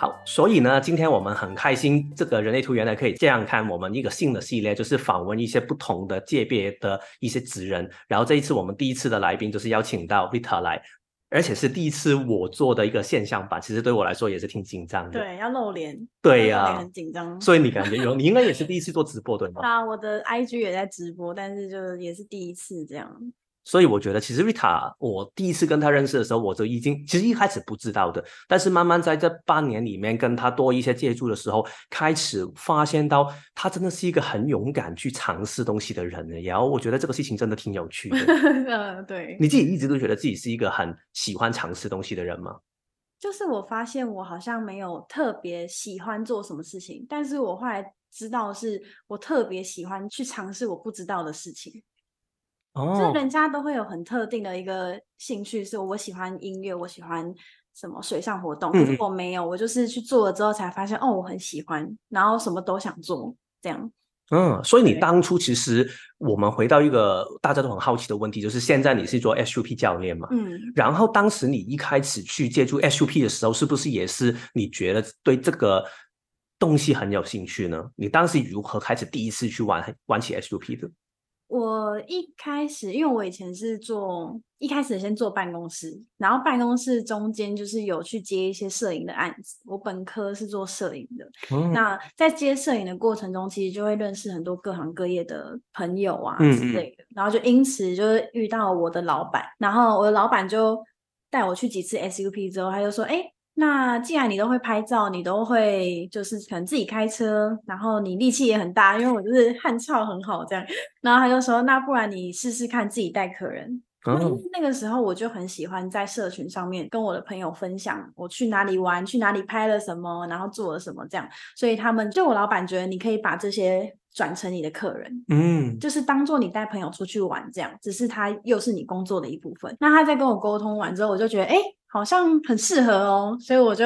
好，所以呢，今天我们很开心，这个人类图原来可以这样看，我们一个新的系列就是访问一些不同的界别的一些职人。然后这一次我们第一次的来宾就是邀请到 Rita 来，而且是第一次我做的一个现象版，其实对我来说也是挺紧张的。对，要露脸。对呀，很紧张。所以你感觉有，你应该也是第一次做直播对吗？啊，我的 IG 也在直播，但是就是也是第一次这样。所以我觉得，其实 Rita，我第一次跟他认识的时候，我就已经其实一开始不知道的，但是慢慢在这半年里面跟他多一些接触的时候，开始发现到他真的是一个很勇敢去尝试东西的人。然后我觉得这个事情真的挺有趣的。嗯，对。你自己一直都觉得自己是一个很喜欢尝试东西的人吗？就是我发现我好像没有特别喜欢做什么事情，但是我后来知道是我特别喜欢去尝试我不知道的事情。就是人家都会有很特定的一个兴趣，是我喜欢音乐，我喜欢什么水上活动。可是我没有，我就是去做了之后才发现，哦，我很喜欢，然后什么都想做，这样。嗯，所以你当初其实我们回到一个大家都很好奇的问题，就是现在你是做 SUP 教练嘛？嗯。然后当时你一开始去接触 SUP 的时候，是不是也是你觉得对这个东西很有兴趣呢？你当时如何开始第一次去玩玩起 SUP 的？我一开始，因为我以前是做，一开始先做办公室，然后办公室中间就是有去接一些摄影的案子。我本科是做摄影的，那在接摄影的过程中，其实就会认识很多各行各业的朋友啊之类的，然后就因此就是遇到我的老板，然后我的老板就带我去几次 SUP 之后，他就说，哎。那既然你都会拍照，你都会就是可能自己开车，然后你力气也很大，因为我就是汗操很好这样。然后他就说，那不然你试试看自己带客人。那个时候我就很喜欢在社群上面跟我的朋友分享我去哪里玩，去哪里拍了什么，然后做了什么这样。所以他们就我老板觉得你可以把这些转成你的客人，嗯，就是当做你带朋友出去玩这样，只是他又是你工作的一部分。那他在跟我沟通完之后，我就觉得哎。好像很适合哦，所以我就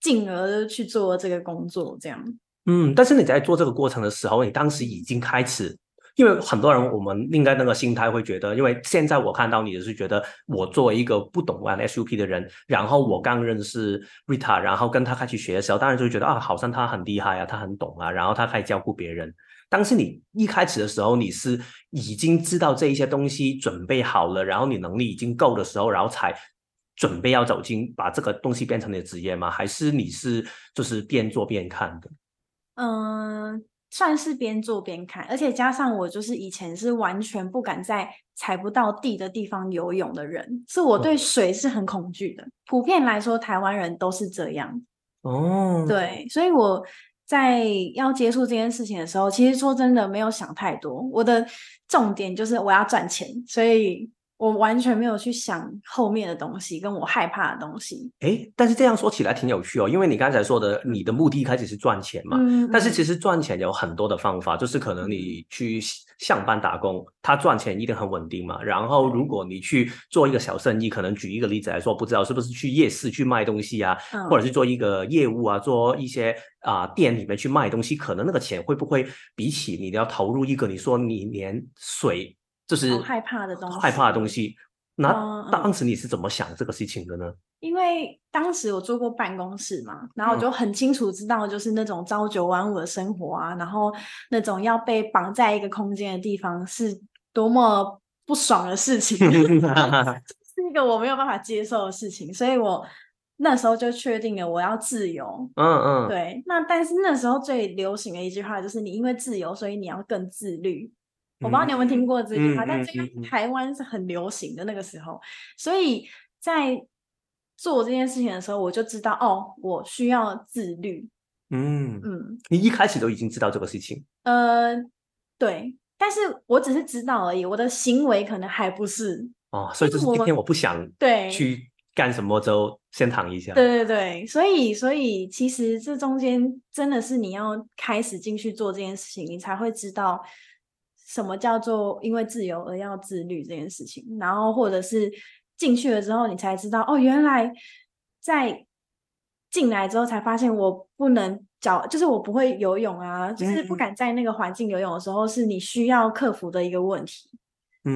进而去做这个工作，这样。嗯，但是你在做这个过程的时候，你当时已经开始，因为很多人我们应该那个心态会觉得，因为现在我看到你的是觉得，我作为一个不懂玩 SUP 的人，然后我刚认识 Rita，然后跟他开始学的时候，当然就觉得啊，好像他很厉害啊，他很懂啊，然后他可以照顾别人。当时你一开始的时候，你是已经知道这一些东西准备好了，然后你能力已经够的时候，然后才。准备要走进把这个东西变成你的职业吗？还是你是就是边做边看的？嗯，算是边做边看，而且加上我就是以前是完全不敢在踩不到地的地方游泳的人，是我对水是很恐惧的。普遍来说，台湾人都是这样。哦，对，所以我在要接触这件事情的时候，其实说真的没有想太多，我的重点就是我要赚钱，所以。我完全没有去想后面的东西，跟我害怕的东西。哎，但是这样说起来挺有趣哦，因为你刚才说的，你的目的一开始是赚钱嘛。嗯。但是其实赚钱有很多的方法，就是可能你去上班打工，他赚钱一定很稳定嘛。然后如果你去做一个小生意，可能举一个例子来说，不知道是不是去夜市去卖东西啊，或者是做一个业务啊，做一些啊店里面去卖东西，可能那个钱会不会比起你要投入一个，你说你连水。就是害怕的东西，害怕的东西。那当时你是怎么想这个事情的呢？因为当时我做过办公室嘛，然后我就很清楚知道，就是那种朝九晚五的生活啊，然后那种要被绑在一个空间的地方是多么不爽的事情，是一个我没有办法接受的事情。所以我那时候就确定了我要自由。嗯嗯，对。那但是那时候最流行的一句话就是：你因为自由，所以你要更自律。我不知道你有没有听过这句话，但这个台湾是很流行的那个时候，所以在做这件事情的时候，我就知道哦，我需要自律。嗯嗯，你一开始都已经知道这个事情？呃，对，但是我只是知道而已，我的行为可能还不是。哦，所以就是今天我不想对去干什么，就先躺一下。对对对，所以所以其实这中间真的是你要开始进去做这件事情，你才会知道。什么叫做因为自由而要自律这件事情？然后或者是进去了之后，你才知道哦，原来在进来之后才发现我不能脚，就是我不会游泳啊，就是不敢在那个环境游泳的时候，是你需要克服的一个问题。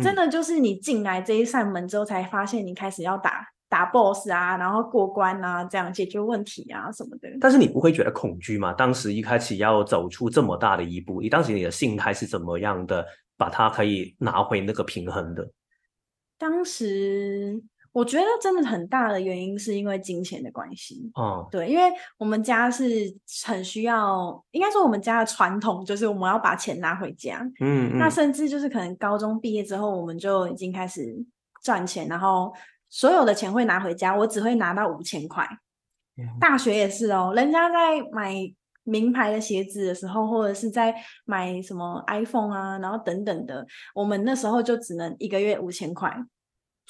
真的就是你进来这一扇门之后，才发现你开始要打打 boss 啊，然后过关啊，这样解决问题啊什么的。但是你不会觉得恐惧吗？当时一开始要走出这么大的一步，你当时你的心态是怎么样的，把它可以拿回那个平衡的？当时我觉得真的很大的原因是因为金钱的关系。哦，对，因为我们家是很需要，应该说我们家的传统就是我们要把钱拿回家。嗯，那甚至就是可能高中毕业之后，我们就已经开始赚钱，然后。所有的钱会拿回家，我只会拿到五千块。大学也是哦，人家在买名牌的鞋子的时候，或者是在买什么 iPhone 啊，然后等等的，我们那时候就只能一个月五千块。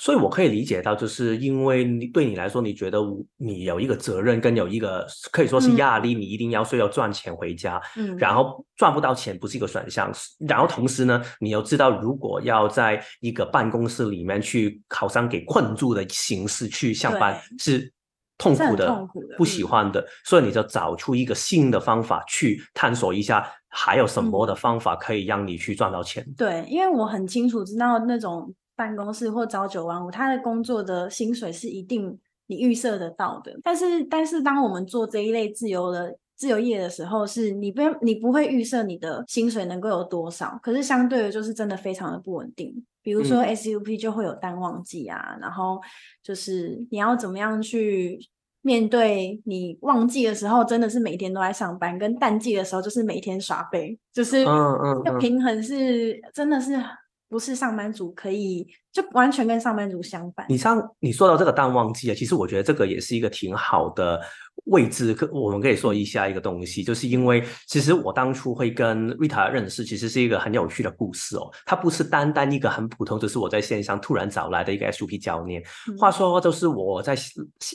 所以，我可以理解到，就是因为你对你来说，你觉得你有一个责任，跟有一个可以说是压力，你一定要说要赚钱回家。嗯，然后赚不到钱不是一个选项。然后同时呢，你又知道，如果要在一个办公室里面去好像给困住的形式去上班，是痛苦的、痛苦的、不喜欢的。所以你就找出一个新的方法去探索一下，还有什么的方法可以让你去赚到钱。对，因为我很清楚知道那种。办公室或朝九晚五，他的工作的薪水是一定你预设得到的。但是，但是当我们做这一类自由的自由业的时候，是你不你不会预设你的薪水能够有多少。可是相对的，就是真的非常的不稳定。比如说 SUP 就会有淡旺季啊，然后就是你要怎么样去面对你旺季的时候，真的是每天都在上班；跟淡季的时候，就是每天耍废。就是嗯嗯，要平衡是真的是。不是上班族可以就完全跟上班族相反。你上你说到这个淡旺季啊，其实我觉得这个也是一个挺好的位置，可我们可以说一下一个东西，就是因为其实我当初会跟 Rita 认识，其实是一个很有趣的故事哦。它不是单单一个很普通，就是我在线上突然找来的一个 SUP 教练。话说，就是我在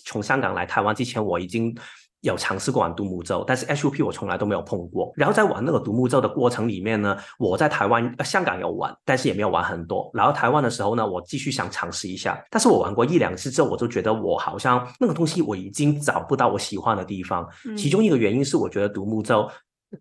从香港来台湾之前，我已经。有尝试过玩独木舟，但是 SUP 我从来都没有碰过。然后在玩那个独木舟的过程里面呢，我在台湾、香港有玩，但是也没有玩很多。然后台湾的时候呢，我继续想尝试一下，但是我玩过一两次之后，我就觉得我好像那个东西我已经找不到我喜欢的地方。其中一个原因是我觉得独木舟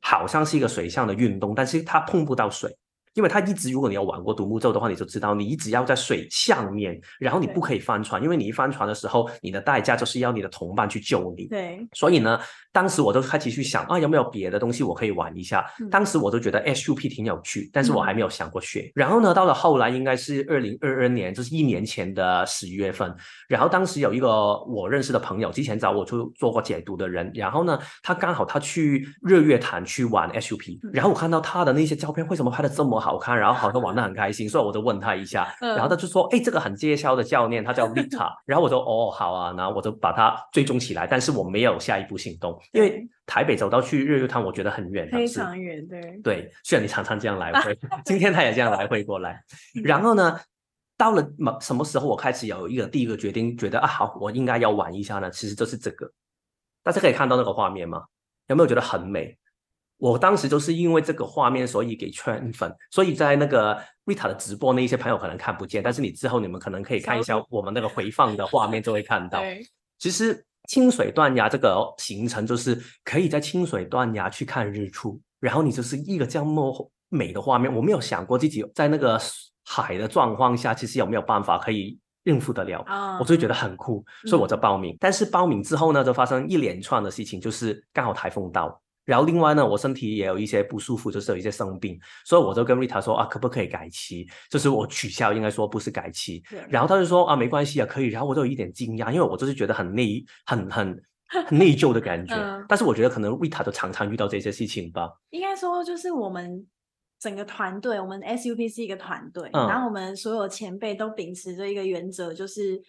好像是一个水上的运动，但是它碰不到水。因为它一直，如果你有玩过独木舟的话，你就知道，你一直要在水下面，然后你不可以翻船，因为你一翻船的时候，你的代价就是要你的同伴去救你。对，所以呢，当时我就开始去想啊，有没有别的东西我可以玩一下？当时我就觉得 SUP 挺有趣，但是我还没有想过学。然后呢，到了后来应该是二零二二年，就是一年前的十一月份，然后当时有一个我认识的朋友，之前找我去做过解读的人，然后呢，他刚好他去日月潭去玩 SUP，然后我看到他的那些照片，为什么拍的这么？好看，然后好像玩的很开心，所以我就问他一下，然后他就说：“哎，这个很介绍的教练，他叫 Vita。”然后我说：“哦，好啊。”然后我就把他追踪起来，但是我没有下一步行动，因为台北走到去日月潭，我觉得很远，非常远，对对。虽然你常常这样来回，今天他也这样来回过来。然后呢，到了什什么时候，我开始有一个第一个决定，觉得啊，好，我应该要玩一下呢？其实就是这个，大家可以看到那个画面吗？有没有觉得很美？我当时就是因为这个画面，所以给圈粉。所以在那个 Rita 的直播，那一些朋友可能看不见，但是你之后你们可能可以看一下我们那个回放的画面，就会看到。其实清水断崖这个行程，就是可以在清水断崖去看日出，然后你就是一个这么美的画面。我没有想过自己在那个海的状况下，其实有没有办法可以应付得了。我就觉得很酷，所以我就报名。但是报名之后呢，就发生一连串的事情，就是刚好台风到。然后另外呢，我身体也有一些不舒服，就是有一些生病，所以我就跟 Rita 说啊，可不可以改期？就是我取消，应该说不是改期。然后他就说啊，没关系啊，可以。然后我就有一点惊讶，因为我就是觉得很内、很很很内疚的感觉。但是我觉得可能 Rita 都常常遇到这些事情吧。应该说，就是我们整个团队，我们 SUP 是一个团队，然后我们所有前辈都秉持着一个原则，就是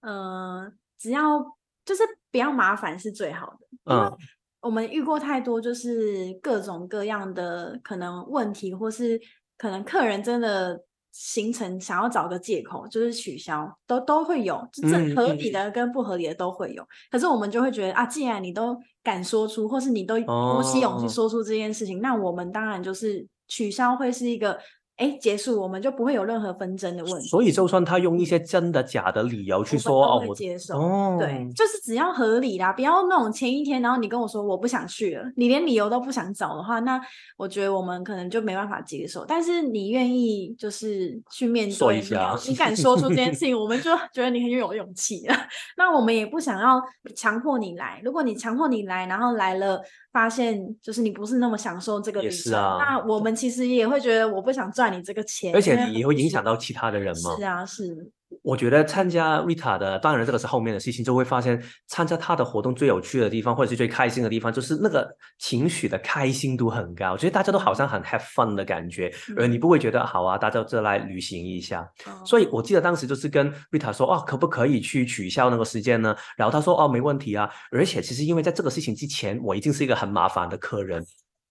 呃，只要就是不要麻烦是最好的。嗯。我们遇过太多，就是各种各样的可能问题，或是可能客人真的行程想要找个借口，就是取消，都都会有，这合理的跟不合理的都会有。可是我们就会觉得啊，既然你都敢说出，或是你都鼓起勇气说出这件事情，那我们当然就是取消会是一个哎，结束，我们就不会有任何纷争的问题。所以，就算他用一些真的假的理由去说哦，我接受，哦，对，就是只要合理啦，不要那种前一天，然后你跟我说我不想去了，你连理由都不想找的话，那我觉得我们可能就没办法接受。但是你愿意就是去面对，你敢说出这件事情，我们就 觉得你很有勇气了。那我们也不想要强迫你来，如果你强迫你来，然后来了。发现就是你不是那么享受这个旅程，那我们其实也会觉得我不想赚你这个钱，而且你也会影响到其他的人嘛？是啊，是。我觉得参加 Rita 的，当然这个是后面的事情，就会发现参加他的活动最有趣的地方，或者是最开心的地方，就是那个情绪的开心度很高，我觉得大家都好像很 have fun 的感觉，而你不会觉得好啊，大家这来旅行一下。所以我记得当时就是跟 Rita 说，哦，可不可以去取消那个时间呢？然后他说，哦，没问题啊。而且其实因为在这个事情之前，我已经是一个很麻烦的客人。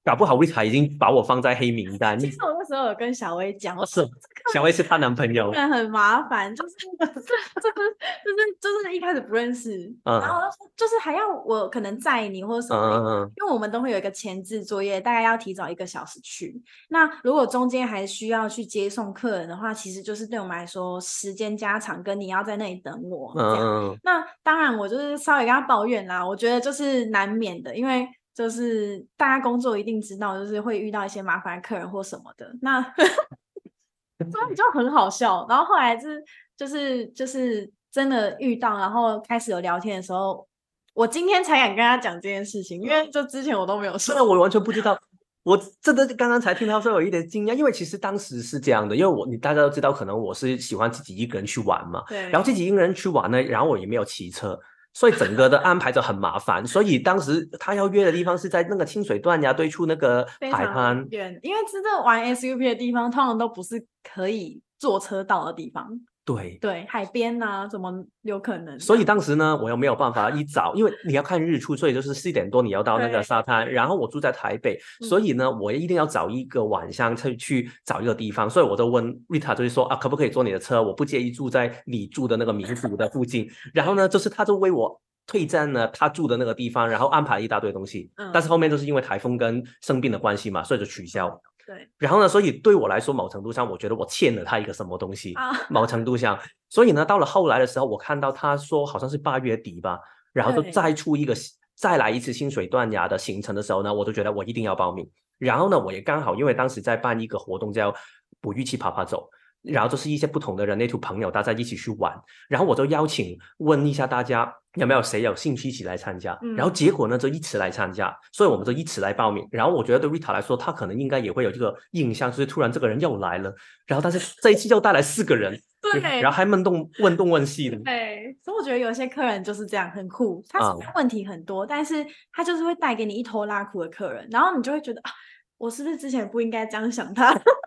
搞不好 Vita 已经把我放在黑名单。其实我那时候有跟小薇讲，我是小薇是她男朋友，很麻烦，就是就是就是就是一开始不认识，然后就是还要我可能载你或者什么，因为我们都会有一个前置作业，大概要提早一个小时去。那如果中间还需要去接送客人的话，其实就是对我们来说时间加长，跟你要在那里等我这样。那当然我就是稍微跟他抱怨啦，我觉得就是难免的，因为。就是大家工作一定知道，就是会遇到一些麻烦客人或什么的，那所以就很好笑。然后后来是就是就是真的遇到，然后开始有聊天的时候，我今天才敢跟他讲这件事情，因为就之前我都没有说，我完全不知道。我真的刚刚才听到说有一点惊讶，因为其实当时是这样的，因为我你大家都知道，可能我是喜欢自己一个人去玩嘛，对。然后自己一个人去玩呢，然后我也没有骑车。所以整个的安排就很麻烦，所以当时他要约的地方是在那个清水断崖对出那个海滩，远，因为真正玩 SUP 的地方通常都不是可以坐车到的地方。对对，海边呐，怎么有可能？所以当时呢，我又没有办法一早，因为你要看日出，所以就是四点多你要到那个沙滩。然后我住在台北，所以呢，我一定要找一个晚上去去找一个地方。所以我就问 Rita，就是说啊，可不可以坐你的车？我不介意住在你住的那个民宿的附近。然后呢，就是他就为我退战了他住的那个地方，然后安排一大堆东西。嗯。但是后面就是因为台风跟生病的关系嘛，所以就取消。对，然后呢？所以对我来说，某程度上，我觉得我欠了他一个什么东西啊？某程度上，所以呢，到了后来的时候，我看到他说好像是八月底吧，然后就再出一个再来一次薪水断崖的行程的时候呢，我就觉得我一定要报名。然后呢，我也刚好因为当时在办一个活动叫“不预期爬爬走”。然后就是一些不同的人类图朋友，大家一起去玩。然后我就邀请问一下大家有没有谁有兴趣一起来参加。然后结果呢，就一起来参加，所以我们就一起来报名。然后我觉得对 Rita 来说，他可能应该也会有这个印象，就是突然这个人又来了。然后但是 这一期又带来四个人，对，然后还问东问东问西的。对，所以我觉得有些客人就是这样，很酷。他问题很多，但是他就是会带给你一头拉苦的客人，然后你就会觉得啊，我是不是之前不应该这样想他？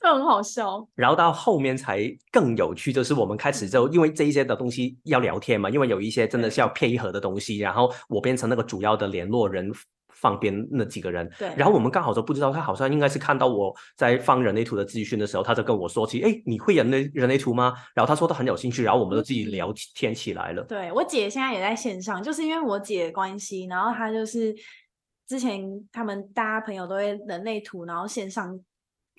这很好笑，然后到后面才更有趣，就是我们开始就因为这一些的东西要聊天嘛，因为有一些真的是要配合的东西，然后我变成那个主要的联络人，放边那几个人。对，然后我们刚好都不知道，他好像应该是看到我在放人类图的资讯的时候，他就跟我说起，哎，你会人类人类图吗？然后他说他很有兴趣，然后我们就自己聊天起来了。对我姐现在也在线上，就是因为我姐的关系，然后她就是之前他们大家朋友都会人类图，然后线上。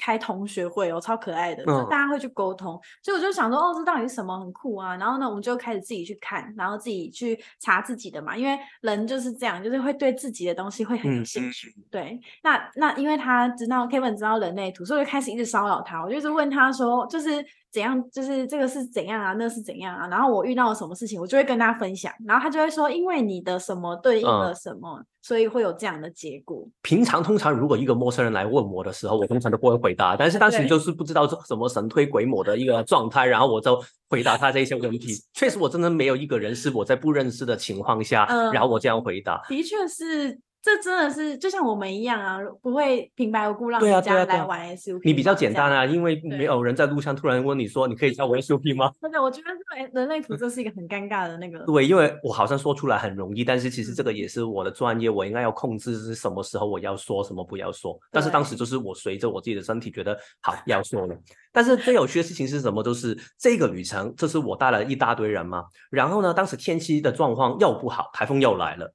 开同学会哦，超可爱的，就大家会去沟通，所以我就想说，哦，这到底是什么，很酷啊。然后呢，我们就开始自己去看，然后自己去查自己的嘛，因为人就是这样，就是会对自己的东西会很有兴趣。对，那那因为他知道 Kevin 知道人类图，所以我就开始一直骚扰他，我就一直问他说，就是。怎样？就是这个是怎样啊？那是怎样啊？然后我遇到了什么事情，我就会跟他分享，然后他就会说，因为你的什么对应了什么，所以会有这样的结果。平常通常如果一个陌生人来问我的时候，我通常都不会回答，但是当时就是不知道什么神推鬼抹的一个状态，然后我就回答他这些问题。确实，我真的没有一个人是我在不认识的情况下，然后我这样回答。的确是。这真的是就像我们一样啊，不会平白无故让人家来玩 SUP。你比较简单啊，因为没有人在路上突然问你说，你可以教我 SUP 吗？真的，我觉得这个人类图这是一个很尴尬的那个。对，因为我好像说出来很容易，但是其实这个也是我的专业，我应该要控制是什么时候我要说什么不要说。但是当时就是我随着我自己的身体觉得好要说了。但是最有趣的事情是什么？就是这个旅程，这是我带了一大堆人嘛。然后呢，当时天气的状况又不好，台风又来了。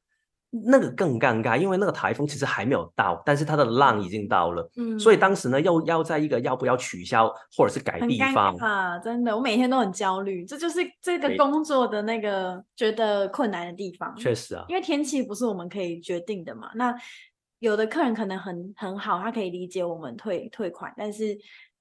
那个更尴尬，因为那个台风其实还没有到，但是它的浪已经到了，嗯，所以当时呢，又要在一个要不要取消或者是改地方啊，真的，我每天都很焦虑，这就是这个工作的那个觉得困难的地方。确实啊，因为天气不是我们可以决定的嘛。那有的客人可能很很好，他可以理解我们退退款，但是。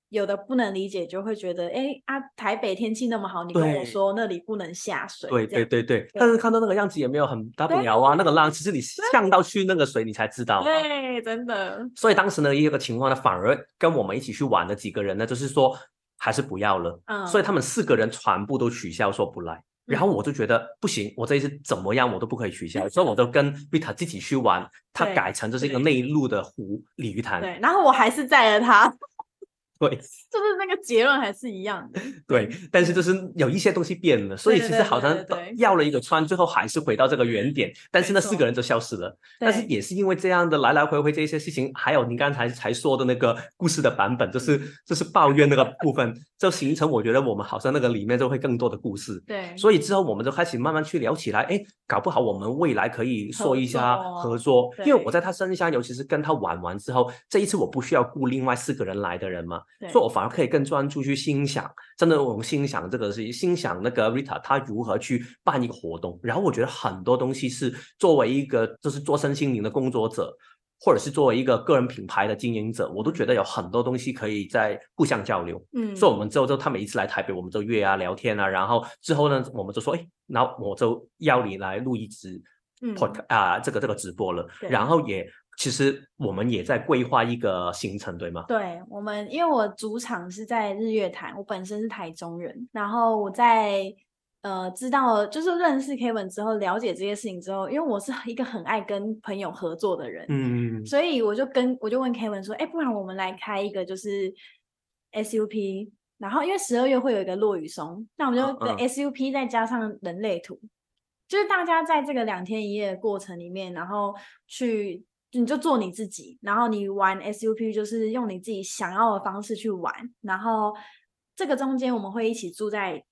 有的不能理解，就会觉得，哎啊，台北天气那么好，你跟我说那里不能下水。对对对对，但是看到那个样子也没有很大不了啊，那个浪其实你呛到去那个水，你才知道。对，真的。所以当时呢，一个情况呢，反而跟我们一起去玩的几个人呢，就是说还是不要了。嗯。所以他们四个人全部都取消，说不来。然后我就觉得不行，我这一次怎么样我都不可以取消，所以我都跟 Vita 自己去玩，他改成就是一个内陆的湖鲤鱼潭。对，然后我还是载了他。对，就是那个结论还是一样的。对，但是就是有一些东西变了，所以其实好像绕了一个圈，最后还是回到这个原点。但是那四个人就消失了。但是也是因为这样的来来回回这些事情，还有你刚才才说的那个故事的版本，就是就是抱怨那个部分，就形成我觉得我们好像那个里面就会更多的故事。对，所以之后我们就开始慢慢去聊起来，哎，搞不好我们未来可以说一下合作，因为我在他身上，尤其是跟他玩完之后，这一次我不需要雇另外四个人来的人嘛。所以我反而可以更专注去欣赏，真的，我们欣赏这个是欣赏那个 Rita 她如何去办一个活动。然后我觉得很多东西是作为一个就是做身心灵的工作者，或者是作为一个个人品牌的经营者，我都觉得有很多东西可以在互相交流。嗯，所以我们之后就他每一次来台北，我们就约啊聊天啊，然后之后呢，我们就说，哎，然后我就邀你来录一支 pod 啊，这个这个直播了，然后也。其实我们也在规划一个行程，对吗？对，我们因为我主场是在日月潭，我本身是台中人，然后我在呃知道就是认识 Kevin 之后，了解这些事情之后，因为我是一个很爱跟朋友合作的人，嗯，所以我就跟我就问 Kevin 说，哎，不然我们来开一个就是 SUP，然后因为十二月会有一个落雨松，那我们就跟 SUP 再加上人类图，就是大家在这个两天一夜的过程里面，然后去。你就做你自己，然后你玩 SUP 就是用你自己想要的方式去玩，然后这个中间我们会一起住在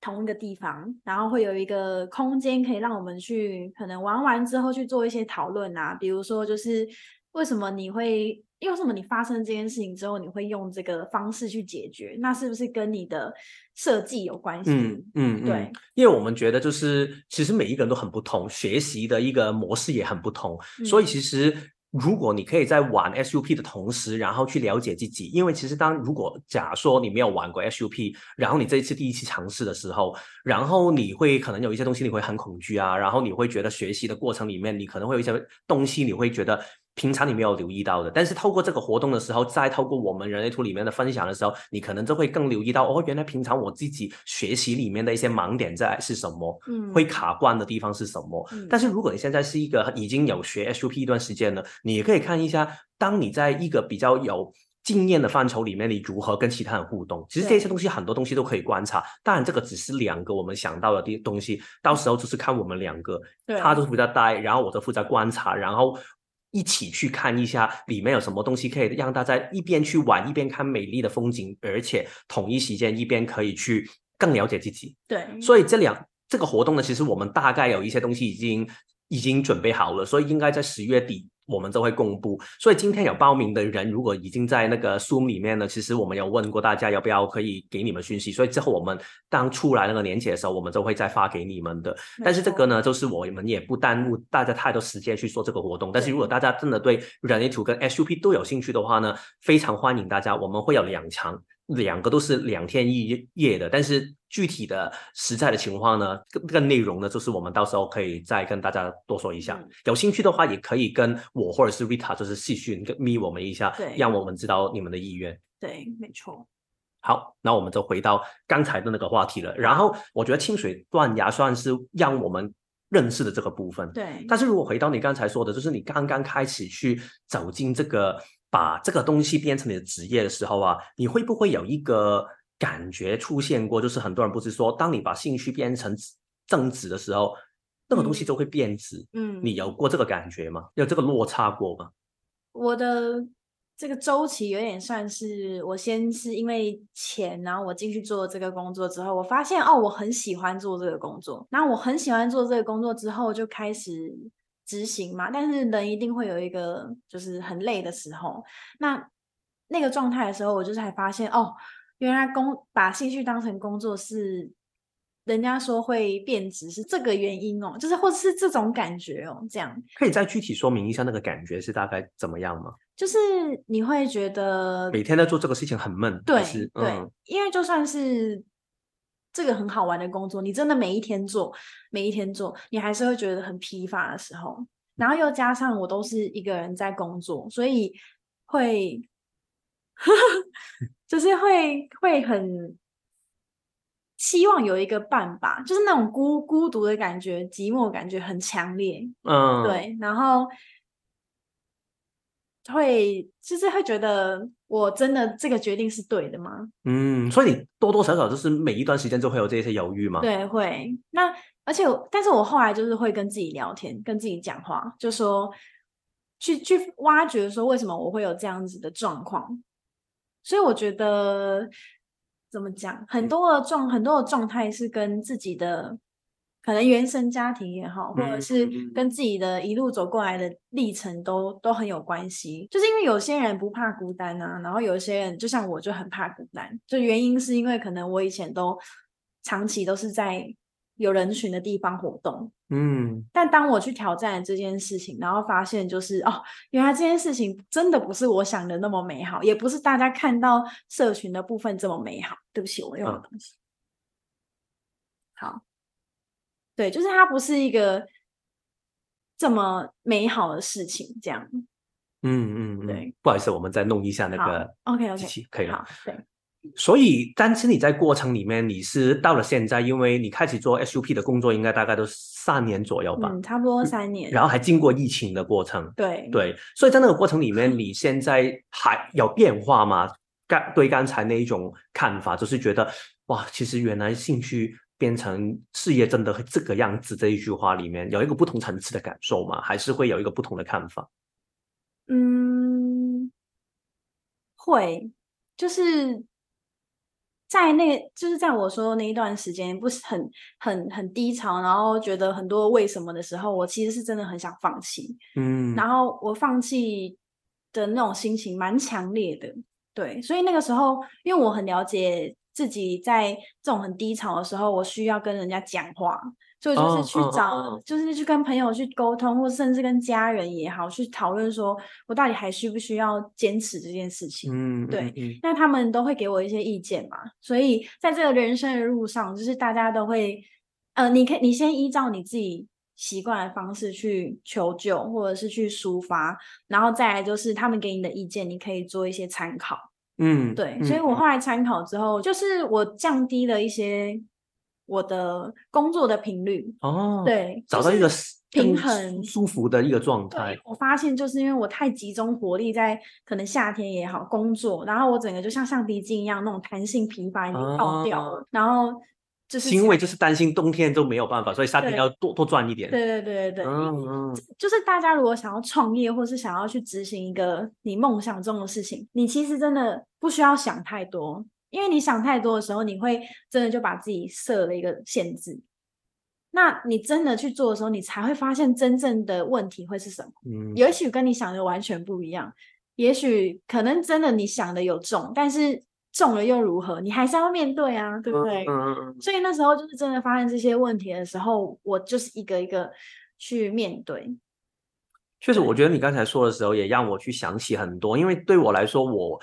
同一个地方，然后会有一个空间可以让我们去可能玩完之后去做一些讨论啊，比如说就是为什么你会，为什么你发生这件事情之后你会用这个方式去解决，那是不是跟你的设计有关系？嗯嗯，对，因为我们觉得就是其实每一个人都很不同，学习的一个模式也很不同，所以其实。如果你可以在玩 SUP 的同时，然后去了解自己，因为其实当如果假说你没有玩过 SUP，然后你这一次第一次尝试的时候，然后你会可能有一些东西你会很恐惧啊，然后你会觉得学习的过程里面你可能会有一些东西你会觉得。平常你没有留意到的，但是透过这个活动的时候，再透过我们人类图里面的分享的时候，你可能就会更留意到哦，原来平常我自己学习里面的一些盲点在是什么，嗯，会卡关的地方是什么。但是如果你现在是一个已经有学 SUP 一段时间了，你也可以看一下，当你在一个比较有经验的范畴里面，你如何跟其他人互动。其实这些东西很多东西都可以观察，当然这个只是两个我们想到的东东西，到时候就是看我们两个，他都负责待，然后我就负责观察，然后。一起去看一下里面有什么东西，可以让大家一边去玩一边看美丽的风景，而且同一时间一边可以去更了解自己。对，所以这两这个活动呢，其实我们大概有一些东西已经已经准备好了，所以应该在十月底。我们都会公布，所以今天有报名的人，如果已经在那个 Zoom 里面呢，其实我们有问过大家要不要可以给你们讯息，所以之后我们当出来那个年节的时候，我们都会再发给你们的。但是这个呢，就是我们也不耽误大家太多时间去做这个活动。但是如果大家真的对人类图跟 SUP 都有兴趣的话呢，非常欢迎大家，我们会有两场。两个都是两天一夜的，但是具体的实在的情况呢，这个内容呢，就是我们到时候可以再跟大家多说一下。有兴趣的话，也可以跟我或者是 Rita 就是细讯跟咪我们一下，让我们知道你们的意愿。对，没错。好，那我们就回到刚才的那个话题了。然后我觉得清水断崖算是让我们认识的这个部分。对。但是如果回到你刚才说的，就是你刚刚开始去走进这个。把这个东西变成你的职业的时候啊，你会不会有一个感觉出现过？就是很多人不是说，当你把兴趣变成正职的时候，那个东西就会变质。嗯，你有过这个感觉吗？有这个落差过吗？我的这个周期有点算是，我先是因为钱，然后我进去做这个工作之后，我发现哦，我很喜欢做这个工作。那我很喜欢做这个工作之后，就开始。执行嘛，但是人一定会有一个就是很累的时候，那那个状态的时候，我就是才发现哦，原来工把兴趣当成工作是人家说会变质，是这个原因哦，就是或者是这种感觉哦，这样可以再具体说明一下那个感觉是大概怎么样吗？就是你会觉得每天在做这个事情很闷，对对，因为就算是。这个很好玩的工作，你真的每一天做，每一天做，你还是会觉得很疲乏的时候。然后又加上我都是一个人在工作，所以会，就是会会很希望有一个伴吧，就是那种孤孤独的感觉、寂寞感觉很强烈。嗯，对，然后。会就是会觉得我真的这个决定是对的吗？嗯，所以你多多少少就是每一段时间就会有这些犹豫吗？对，会。那而且，但是我后来就是会跟自己聊天，跟自己讲话，就说去去挖掘说为什么我会有这样子的状况。所以我觉得怎么讲，很多的状很多的状态是跟自己的。可能原生家庭也好，或者是跟自己的一路走过来的历程都都很有关系。就是因为有些人不怕孤单啊，然后有些人就像我就很怕孤单。就原因是因为可能我以前都长期都是在有人群的地方活动，嗯。但当我去挑战这件事情，然后发现就是哦，原来这件事情真的不是我想的那么美好，也不是大家看到社群的部分这么美好。对不起，我用的东西。好。对，就是它不是一个这么美好的事情，这样。嗯嗯，对。不好意思，我们再弄一下那个 OK OK，可以了。对。所以，但是你在过程里面，你是到了现在，因为你开始做 SUP 的工作，应该大概都三年左右吧？嗯，差不多三年。然后还经过疫情的过程。对对，所以在那个过程里面，你现在还有变化吗？刚对刚才那一种看法，就是觉得哇，其实原来兴趣。变成事业真的这个样子这一句话里面有一个不同层次的感受吗？还是会有一个不同的看法？嗯，会，就是在那个，就是在我说那一段时间不是很很很低潮，然后觉得很多为什么的时候，我其实是真的很想放弃。嗯，然后我放弃的那种心情蛮强烈的。对，所以那个时候，因为我很了解。自己在这种很低潮的时候，我需要跟人家讲话，所以就是去找，就是去跟朋友去沟通，或甚至跟家人也好，去讨论说我到底还需不需要坚持这件事情。嗯，对。那他们都会给我一些意见嘛，所以在这个人生的路上，就是大家都会，呃，你可以你先依照你自己习惯的方式去求救，或者是去抒发，然后再来就是他们给你的意见，你可以做一些参考。嗯，对，所以我后来参考之后，就是我降低了一些我的工作的频率哦，对，找到一个平衡、舒服的一个状态。我发现就是因为我太集中火力在可能夏天也好工作，然后我整个就像橡皮筋一样，那种弹性疲乏已经爆掉了，然后。是因为就是担心冬天都没有办法，所以夏天要多多赚一点。对对对对对，嗯嗯，就是大家如果想要创业，或是想要去执行一个你梦想中的事情，你其实真的不需要想太多，因为你想太多的时候，你会真的就把自己设了一个限制。那你真的去做的时候，你才会发现真正的问题会是什么。嗯，也许跟你想的完全不一样，也许可能真的你想的有中，但是。中了又如何？你还是要面对啊，对不对？嗯所以那时候就是真的发现这些问题的时候，我就是一个一个去面对。确实，我觉得你刚才说的时候，也让我去想起很多。因为对我来说，我。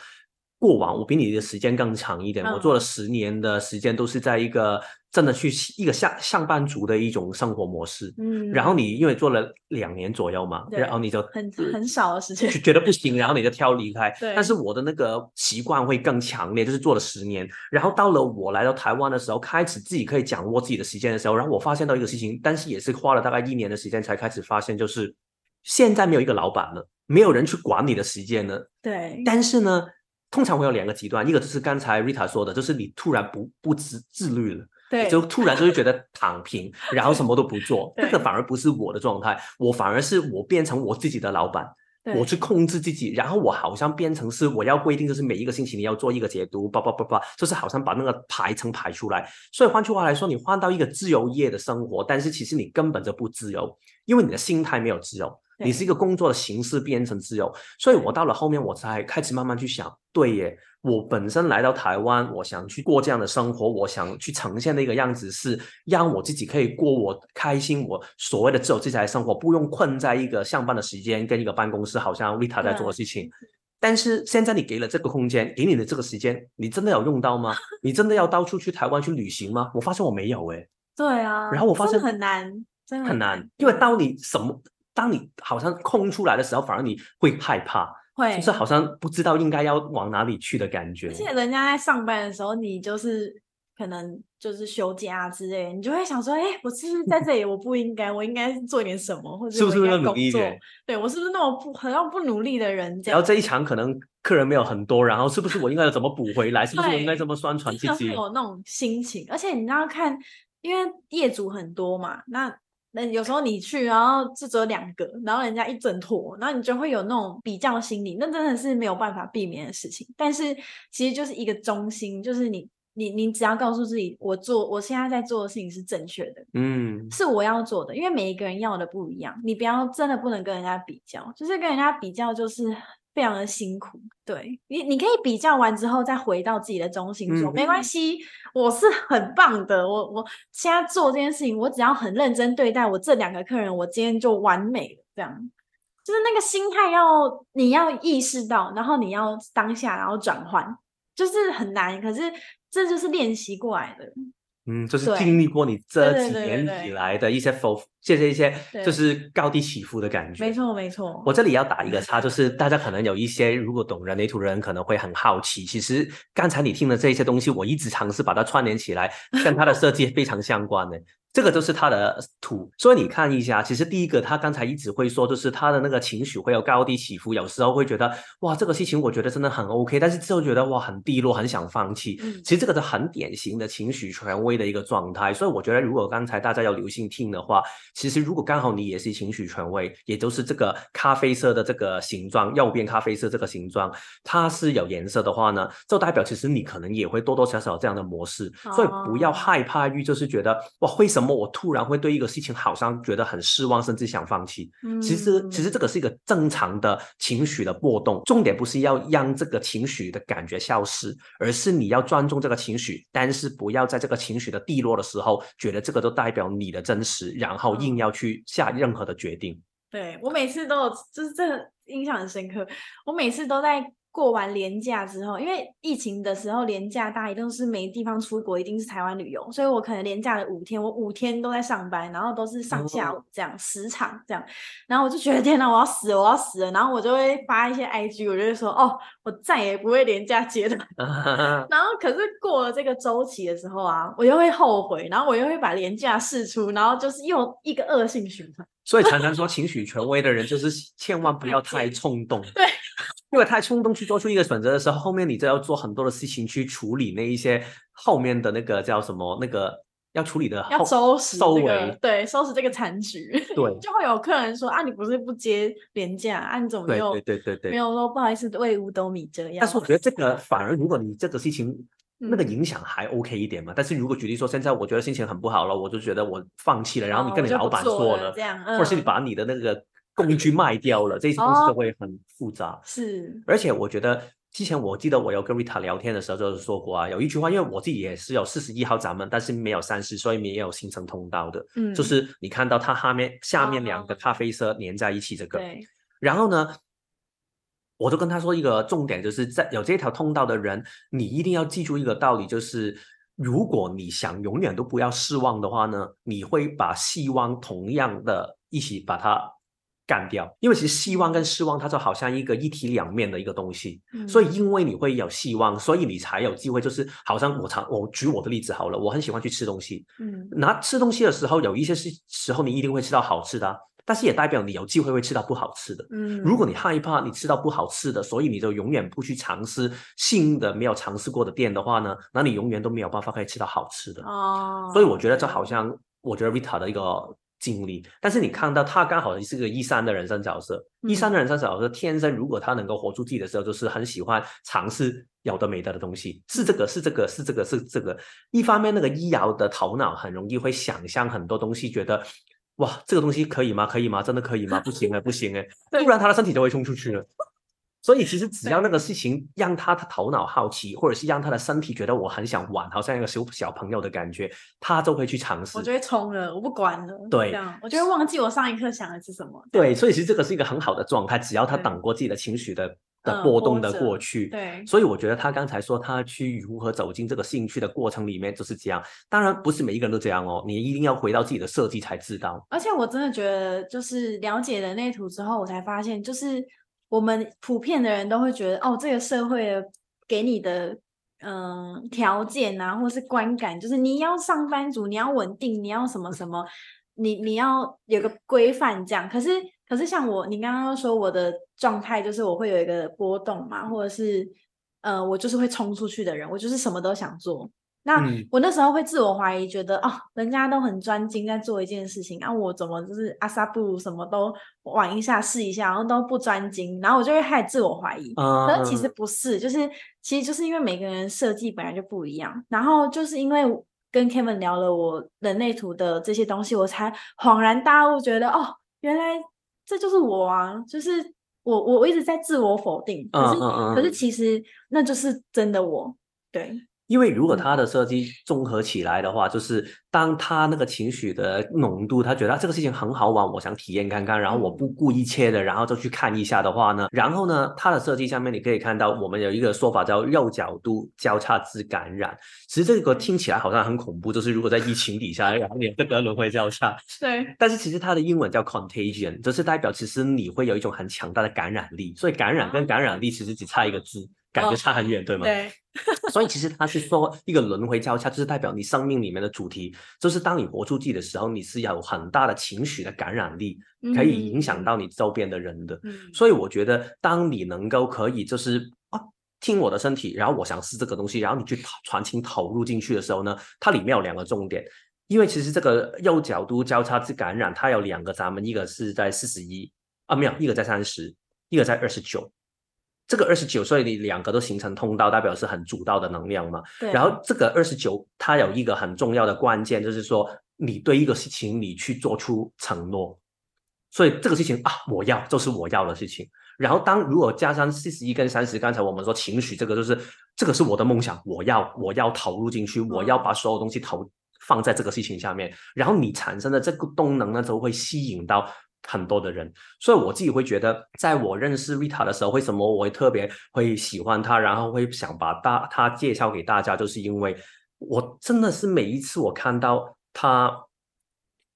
过往我比你的时间更长一点，我做了十年的时间，都是在一个真的去一个上上班族的一种生活模式。嗯，然后你因为做了两年左右嘛，然后你就很很少的时间 就觉得不行，然后你就挑离开。对，但是我的那个习惯会更强烈，就是做了十年，然后到了我来到台湾的时候，开始自己可以掌握自己的时间的时候，然后我发现到一个事情，但是也是花了大概一年的时间才开始发现，就是现在没有一个老板了，没有人去管你的时间了。对，但是呢。通常会有两个极端，一个就是刚才 Rita 说的，就是你突然不不自自律了，对，就突然就会觉得躺平，然后什么都不做，这个反而不是我的状态，我反而是我变成我自己的老板，我去控制自己，然后我好像变成是我要规定，就是每一个星期你要做一个解读，叭叭叭叭，就是好像把那个排程排出来。所以换句话来说，你换到一个自由业的生活，但是其实你根本就不自由，因为你的心态没有自由。你是一个工作的形式变成自由，所以我到了后面我才开始慢慢去想，对耶，我本身来到台湾，我想去过这样的生活，我想去呈现的一个样子是让我自己可以过我开心，我所谓的自由自在的生活，不用困在一个上班的时间跟一个办公室，好像 Rita 在做的事情。但是现在你给了这个空间，给你的这个时间，你真的有用到吗？你真的要到处去台湾去旅行吗？我发现我没有哎。对啊。然后我发现很难，真的很难，因为当你什么。当你好像空出来的时候，反而你会害怕，会就是好像不知道应该要往哪里去的感觉。而且人家在上班的时候，你就是可能就是休假之类，你就会想说：哎，我是不是在这里？我不应该，我应该做点什么，或者是不是要努力？对我是不是那么不好像不努力的人？然后这一场可能客人没有很多，然后是不是我应该要怎么补回来？是不是我应该怎么宣传自己？有那种心情，而且你要看，因为业主很多嘛，那。那有时候你去，然后就只有两个，然后人家一整坨，然后你就会有那种比较心理，那真的是没有办法避免的事情。但是其实就是一个中心，就是你你你只要告诉自己，我做我现在在做的事情是正确的，嗯，是我要做的，因为每一个人要的不一样，你不要真的不能跟人家比较，就是跟人家比较就是。非常的辛苦，对你，你可以比较完之后再回到自己的中心说，没关系，我是很棒的，我我现在做这件事情，我只要很认真对待我这两个客人，我今天就完美了。这样，就是那个心态要你要意识到，然后你要当下，然后转换，就是很难，可是这就是练习过来的。嗯，就是经历过你这几年以来的一些否，谢谢一些就是高低起伏的感觉。没错，没错。我这里要打一个叉，就是大家可能有一些如果懂人类图的人可能会很好奇，其实刚才你听的这些东西，我一直尝试把它串联起来，跟它的设计非常相关的。这个就是它的图，所以你看一下，其实第一个他刚才一直会说，就是他的那个情绪会有高低起伏，有时候会觉得哇，这个事情我觉得真的很 OK，但是之后觉得哇很低落，很想放弃。嗯，其实这个是很典型的情绪权威的一个状态。所以我觉得，如果刚才大家要留心听的话，其实如果刚好你也是情绪权威，也就是这个咖啡色的这个形状，右边咖啡色这个形状，它是有颜色的话呢，就代表其实你可能也会多多少少有这样的模式。所以不要害怕于就是觉得哇，为什什么我突然会对一个事情好像觉得很失望，甚至想放弃？嗯，其实其实这个是一个正常的情绪的波动，重点不是要让这个情绪的感觉消失，而是你要尊重这个情绪，但是不要在这个情绪的低落的时候，觉得这个都代表你的真实，然后硬要去下任何的决定。对我每次都有，就是这个印象很深刻，我每次都在。过完年假之后，因为疫情的时候，年假大家一定是没地方出国，一定是台湾旅游，所以我可能年假了五天，我五天都在上班，然后都是上下午这样十场这样，然后我就觉得天哪，我要死了，我要死了，然后我就会发一些 IG，我就会说哦，我再也不会廉价接的，然后可是过了这个周期的时候啊，我又会后悔，然后我又会把廉价试出，然后就是又一个恶性循环。所以常常说 情绪权威的人就是千万不要太冲动。对。因为太冲动去做出一个选择的时候，后面你就要做很多的事情去处理那一些后面的那个叫什么那个要处理的要收拾收尾对收拾这个残局，对 就会有客人说啊你不是不接廉价啊你怎么又对对对对没有说不好意思为五斗米这样？但是我觉得这个反而如果你这个事情那个影响还 OK 一点嘛，但是如果举例说现在我觉得心情很不好了，我就觉得我放弃了，然后你跟你老板说了这样，或者是你把你的那个。工具卖掉了，这些东西就会很复杂。是，而且我觉得之前我记得我有跟 Rita 聊天的时候就是说过啊，有一句话，因为我自己也是有四十一号闸门，但是没有三十，所以没有形成通道的。嗯，就是你看到它下面下面两个咖啡色连在一起这个。对。然后呢，我就跟他说一个重点，就是在有这条通道的人，你一定要记住一个道理，就是如果你想永远都不要失望的话呢，你会把希望同样的一起把它。干掉，因为其实希望跟失望，它就好像一个一体两面的一个东西。所以，因为你会有希望，所以你才有机会。就是好像我常我举我的例子好了，我很喜欢去吃东西。嗯，拿吃东西的时候，有一些是时候你一定会吃到好吃的，但是也代表你有机会会吃到不好吃的。嗯，如果你害怕你吃到不好吃的，所以你就永远不去尝试新的没有尝试过的店的话呢，那你永远都没有办法可以吃到好吃的。哦，所以我觉得这好像，我觉得 Vita 的一个。经历。但是你看到他刚好是个一三的人生角色，一三的人生角色天生如果他能够活出自己的时候，就是很喜欢尝试有的没的的东西，是这个是这个是这个是这个。一方面那个医瑶的头脑很容易会想象很多东西，觉得哇这个东西可以吗？可以吗？真的可以吗？不行哎不行哎，不然他的身体就会冲出去了。所以其实只要那个事情让他的头脑好奇，或者是让他的身体觉得我很想玩，好像一个小小朋友的感觉，他就会去尝试。我就会冲了，我不管了。对，这样我就会忘记我上一刻想的是什么。对，所以其实这个是一个很好的状态，只要他等过自己的情绪的的波动的过去。对，所以我觉得他刚才说他去如何走进这个兴趣的过程里面就是这样。当然不是每一个人都这样哦，你一定要回到自己的设计才知道。而且我真的觉得，就是了解了内图之后，我才发现就是。我们普遍的人都会觉得，哦，这个社会给你的嗯条件啊，或是观感，就是你要上班族，你要稳定，你要什么什么，你你要有个规范这样。可是可是像我，你刚刚说我的状态就是我会有一个波动嘛，或者是呃，我就是会冲出去的人，我就是什么都想做。那我那时候会自我怀疑，觉得哦，人家都很专精在做一件事情，啊，我怎么就是阿萨布什么都玩一下试一下，然后都不专精，然后我就会开始自我怀疑。可是其。实不是，就是其实就是因为每个人设计本来就不一样，然后就是因为跟 Kevin 聊了我人类图的这些东西，我才恍然大悟，觉得哦，原来这就是我啊，就是我我我一直在自我否定，可是可是其实那就是真的我，对。因为如果他的设计综合起来的话，就是当他那个情绪的浓度，他觉得这个事情很好玩，我想体验看看，然后我不顾一切的，然后就去看一下的话呢，然后呢，他的设计下面你可以看到，我们有一个说法叫右角度交叉之感染。其实这个听起来好像很恐怖，就是如果在疫情底下，然后你这个轮回交叉，对。但是其实它的英文叫 contagion，就是代表其实你会有一种很强大的感染力，所以感染跟感染力其实只差一个字。感觉差很远，对吗？对，所以其实他是说一个轮回交叉，就是代表你生命里面的主题，就是当你活出自己的时候，你是有很大的情绪的感染力，可以影响到你周边的人的。所以我觉得，当你能够可以就是啊，听我的身体，然后我想试这个东西，然后你去传情投入进去的时候呢，它里面有两个重点，因为其实这个右角度交叉之感染，它有两个闸门，一个是在四十一啊，没有，一个在三十，一个在二十九。这个二十九岁，你两个都形成通道，代表是很主导的能量嘛？对。然后这个二十九，它有一个很重要的关键，就是说你对一个事情你去做出承诺，所以这个事情啊，我要就是我要的事情。然后当如果加上四十一跟三十，刚才我们说情绪，这个就是这个是我的梦想，我要我要投入进去，我要把所有东西投放在这个事情下面，然后你产生的这个动能呢，就会吸引到。很多的人，所以我自己会觉得，在我认识 Rita 的时候，为什么我会特别会喜欢她，然后会想把大她介绍给大家，就是因为我真的是每一次我看到她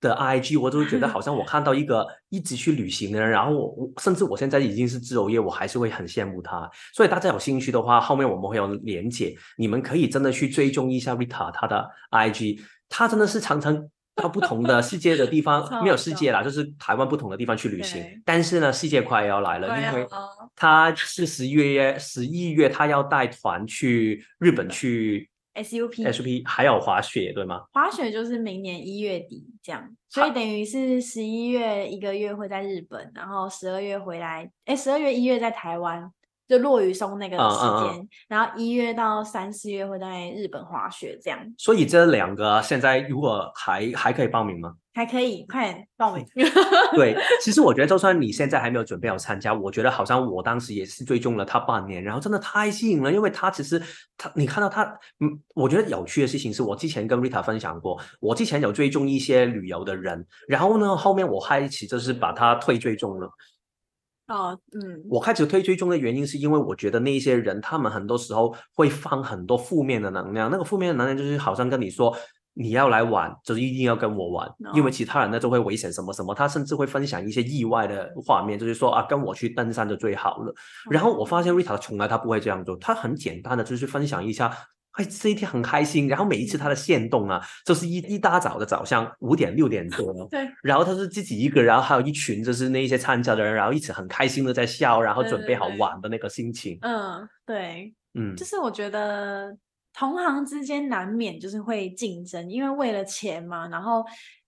的 IG，我都会觉得好像我 看到一个一直去旅行的人，然后我我甚至我现在已经是自由业，我还是会很羡慕他。所以大家有兴趣的话，后面我们会有连结，你们可以真的去追踪一下 Rita 她的 IG，她真的是常常。到不同的世界的地方，没有世界啦，就是台湾不同的地方去旅行。但是呢，世界快要来了，因为他是十一月十一月，他要带团去日本去 SUP，SUP 还有滑雪，对吗？滑雪就是明年一月底这样，所以等于是十一月一个月会在日本，然后十二月回来，哎，十二月一月在台湾。就落雨松那个时间，然后一月到三四月会在日本滑雪，这样。所以这两个现在如果还还可以报名吗？还可以，快点报名。对，其实我觉得就算你现在还没有准备好参加，我觉得好像我当时也是追踪了他半年，然后真的太吸引了，因为他其实他你看到他，嗯，我觉得有趣的事情是我之前跟 Rita 分享过，我之前有追踪一些旅游的人，然后呢后面我开始就是把他退追踪了。哦，嗯，我开始推追踪的原因是因为我觉得那一些人，他们很多时候会放很多负面的能量，那个负面的能量就是好像跟你说你要来玩，就是一定要跟我玩，因为其他人呢就会危险什么什么，他甚至会分享一些意外的画面，就是说啊，跟我去登山就最好了。然后我发现 Rita 从来他不会这样做，他很简单的就是分享一下。哎，这一天很开心。然后每一次他的线动啊，就是一一大早的早上五点六点多，对。然后他是自己一个，然后还有一群就是那些参加的人，然后一起很开心的在笑，然后准备好玩的那个心情。嗯，对，嗯，就是我觉得同行之间难免就是会竞争，因为为了钱嘛，然后。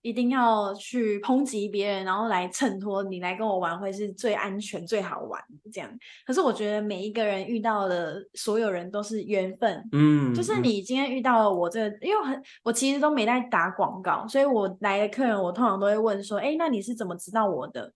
一定要去抨击别人，然后来衬托你来跟我玩会是最安全、最好玩这样。可是我觉得每一个人遇到的所有人都是缘分，嗯，就是你今天遇到了我这，因为很我其实都没在打广告，所以我来的客人我通常都会问说，哎，那你是怎么知道我的？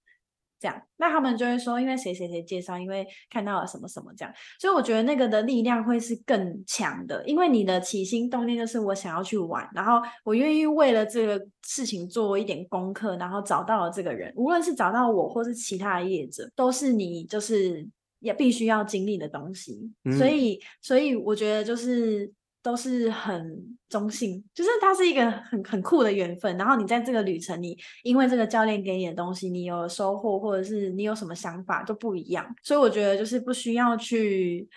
这样，那他们就会说，因为谁谁谁介绍，因为看到了什么什么这样，所以我觉得那个的力量会是更强的，因为你的起心动念就是我想要去玩，然后我愿意为了这个事情做一点功课，然后找到了这个人，无论是找到我或是其他的业者，都是你就是也必须要经历的东西，所以，所以我觉得就是。都是很中性，就是它是一个很很酷的缘分。然后你在这个旅程，你因为这个教练给你的东西，你有收获，或者是你有什么想法都不一样。所以我觉得就是不需要去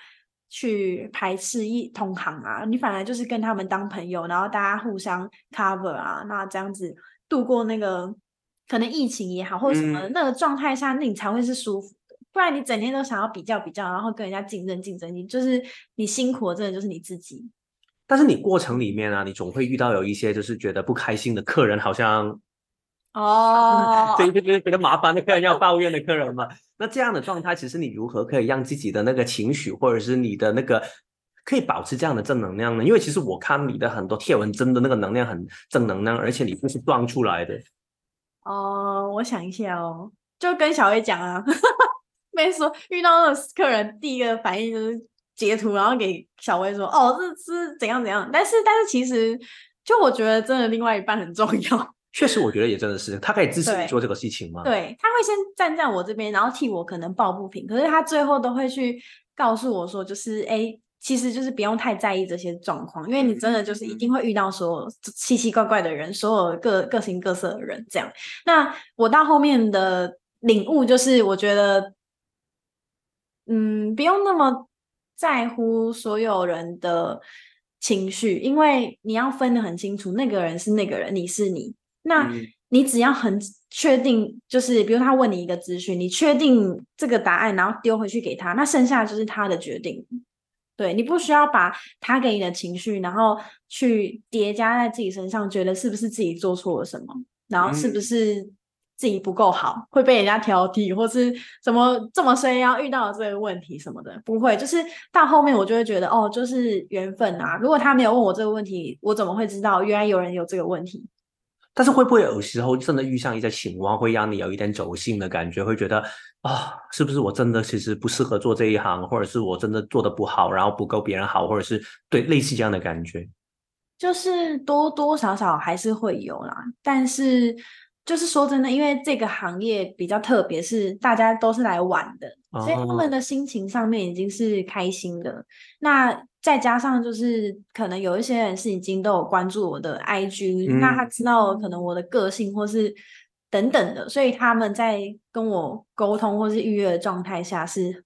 去排斥一同行啊，你反而就是跟他们当朋友，然后大家互相 cover 啊，那这样子度过那个可能疫情也好，或者什么那个状态下，那你才会是舒服的。不然你整天都想要比较比较，然后跟人家竞争竞争，你就是你辛苦的，真的就是你自己。但是你过程里面啊，你总会遇到有一些就是觉得不开心的客人，好像哦，对对对，觉得麻烦的客人要抱怨的客人嘛。那这样的状态，其实你如何可以让自己的那个情绪，或者是你的那个可以保持这样的正能量呢？因为其实我看你的很多贴文，真的那个能量很正能量，而且你不是装出来的。哦，我想一下哦，就跟小薇讲啊，没说遇到那个客人，第一个反应就是。截图，然后给小薇说：“哦，这是怎样怎样。”但是，但是其实，就我觉得，真的另外一半很重要。确实，我觉得也真的是，他可以支持你做这个事情吗？对，他会先站在我这边，然后替我可能抱不平。可是他最后都会去告诉我说：“就是哎，其实就是不用太在意这些状况，因为你真的就是一定会遇到所有奇奇怪怪的人，所有各各形各色的人。”这样。那我到后面的领悟就是，我觉得，嗯，不用那么。在乎所有人的情绪，因为你要分得很清楚，那个人是那个人，你是你。那你只要很确定，就是比如他问你一个资讯，你确定这个答案，然后丢回去给他，那剩下就是他的决定。对你不需要把他给你的情绪，然后去叠加在自己身上，觉得是不是自己做错了什么，然后是不是？自己不够好，会被人家挑剔，或是怎么这么衰，要遇到这个问题什么的，不会。就是到后面，我就会觉得，哦，就是缘分啊。如果他没有问我这个问题，我怎么会知道原来有人有这个问题？但是会不会有时候真的遇上一些情况，会让你有一点走心的感觉，会觉得啊，是不是我真的其实不适合做这一行，或者是我真的做的不好，然后不够别人好，或者是对类似这样的感觉？就是多多少少还是会有啦，但是。就是说真的，因为这个行业比较特别，是大家都是来玩的，所以他们的心情上面已经是开心的。那再加上就是可能有一些人是已经都有关注我的 IG，那他知道可能我的个性或是等等的，所以他们在跟我沟通或是预约的状态下是。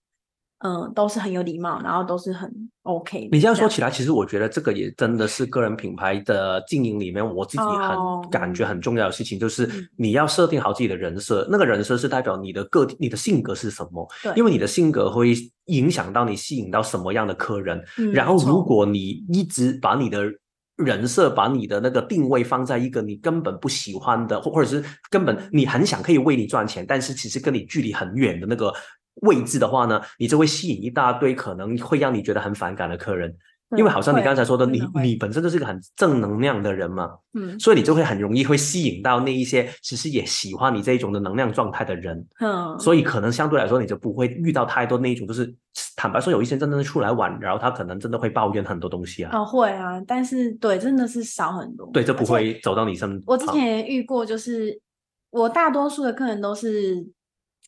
嗯，都是很有礼貌，然后都是很 OK。你这样说起来，其实我觉得这个也真的是个人品牌的经营里面，我自己很感觉很重要的事情，就是你要设定好自己的人设。那个人设是代表你的个体，你的性格是什么？对，因为你的性格会影响到你吸引到什么样的客人。然后，如果你一直把你的人设、把你的那个定位放在一个你根本不喜欢的，或或者是根本你很想可以为你赚钱，但是其实跟你距离很远的那个。位置的话呢，你就会吸引一大堆可能会让你觉得很反感的客人，因为好像你刚才说的，你你本身就是一个很正能量的人嘛，嗯，所以你就会很容易会吸引到那一些其实也喜欢你这一种的能量状态的人，嗯，所以可能相对来说你就不会遇到太多那一种，就是坦白说有一些真的是出来玩，然后他可能真的会抱怨很多东西啊，哦会啊，但是对真的是少很多，对，这不会走到你身。我之前也遇过，就是我大多数的客人都是。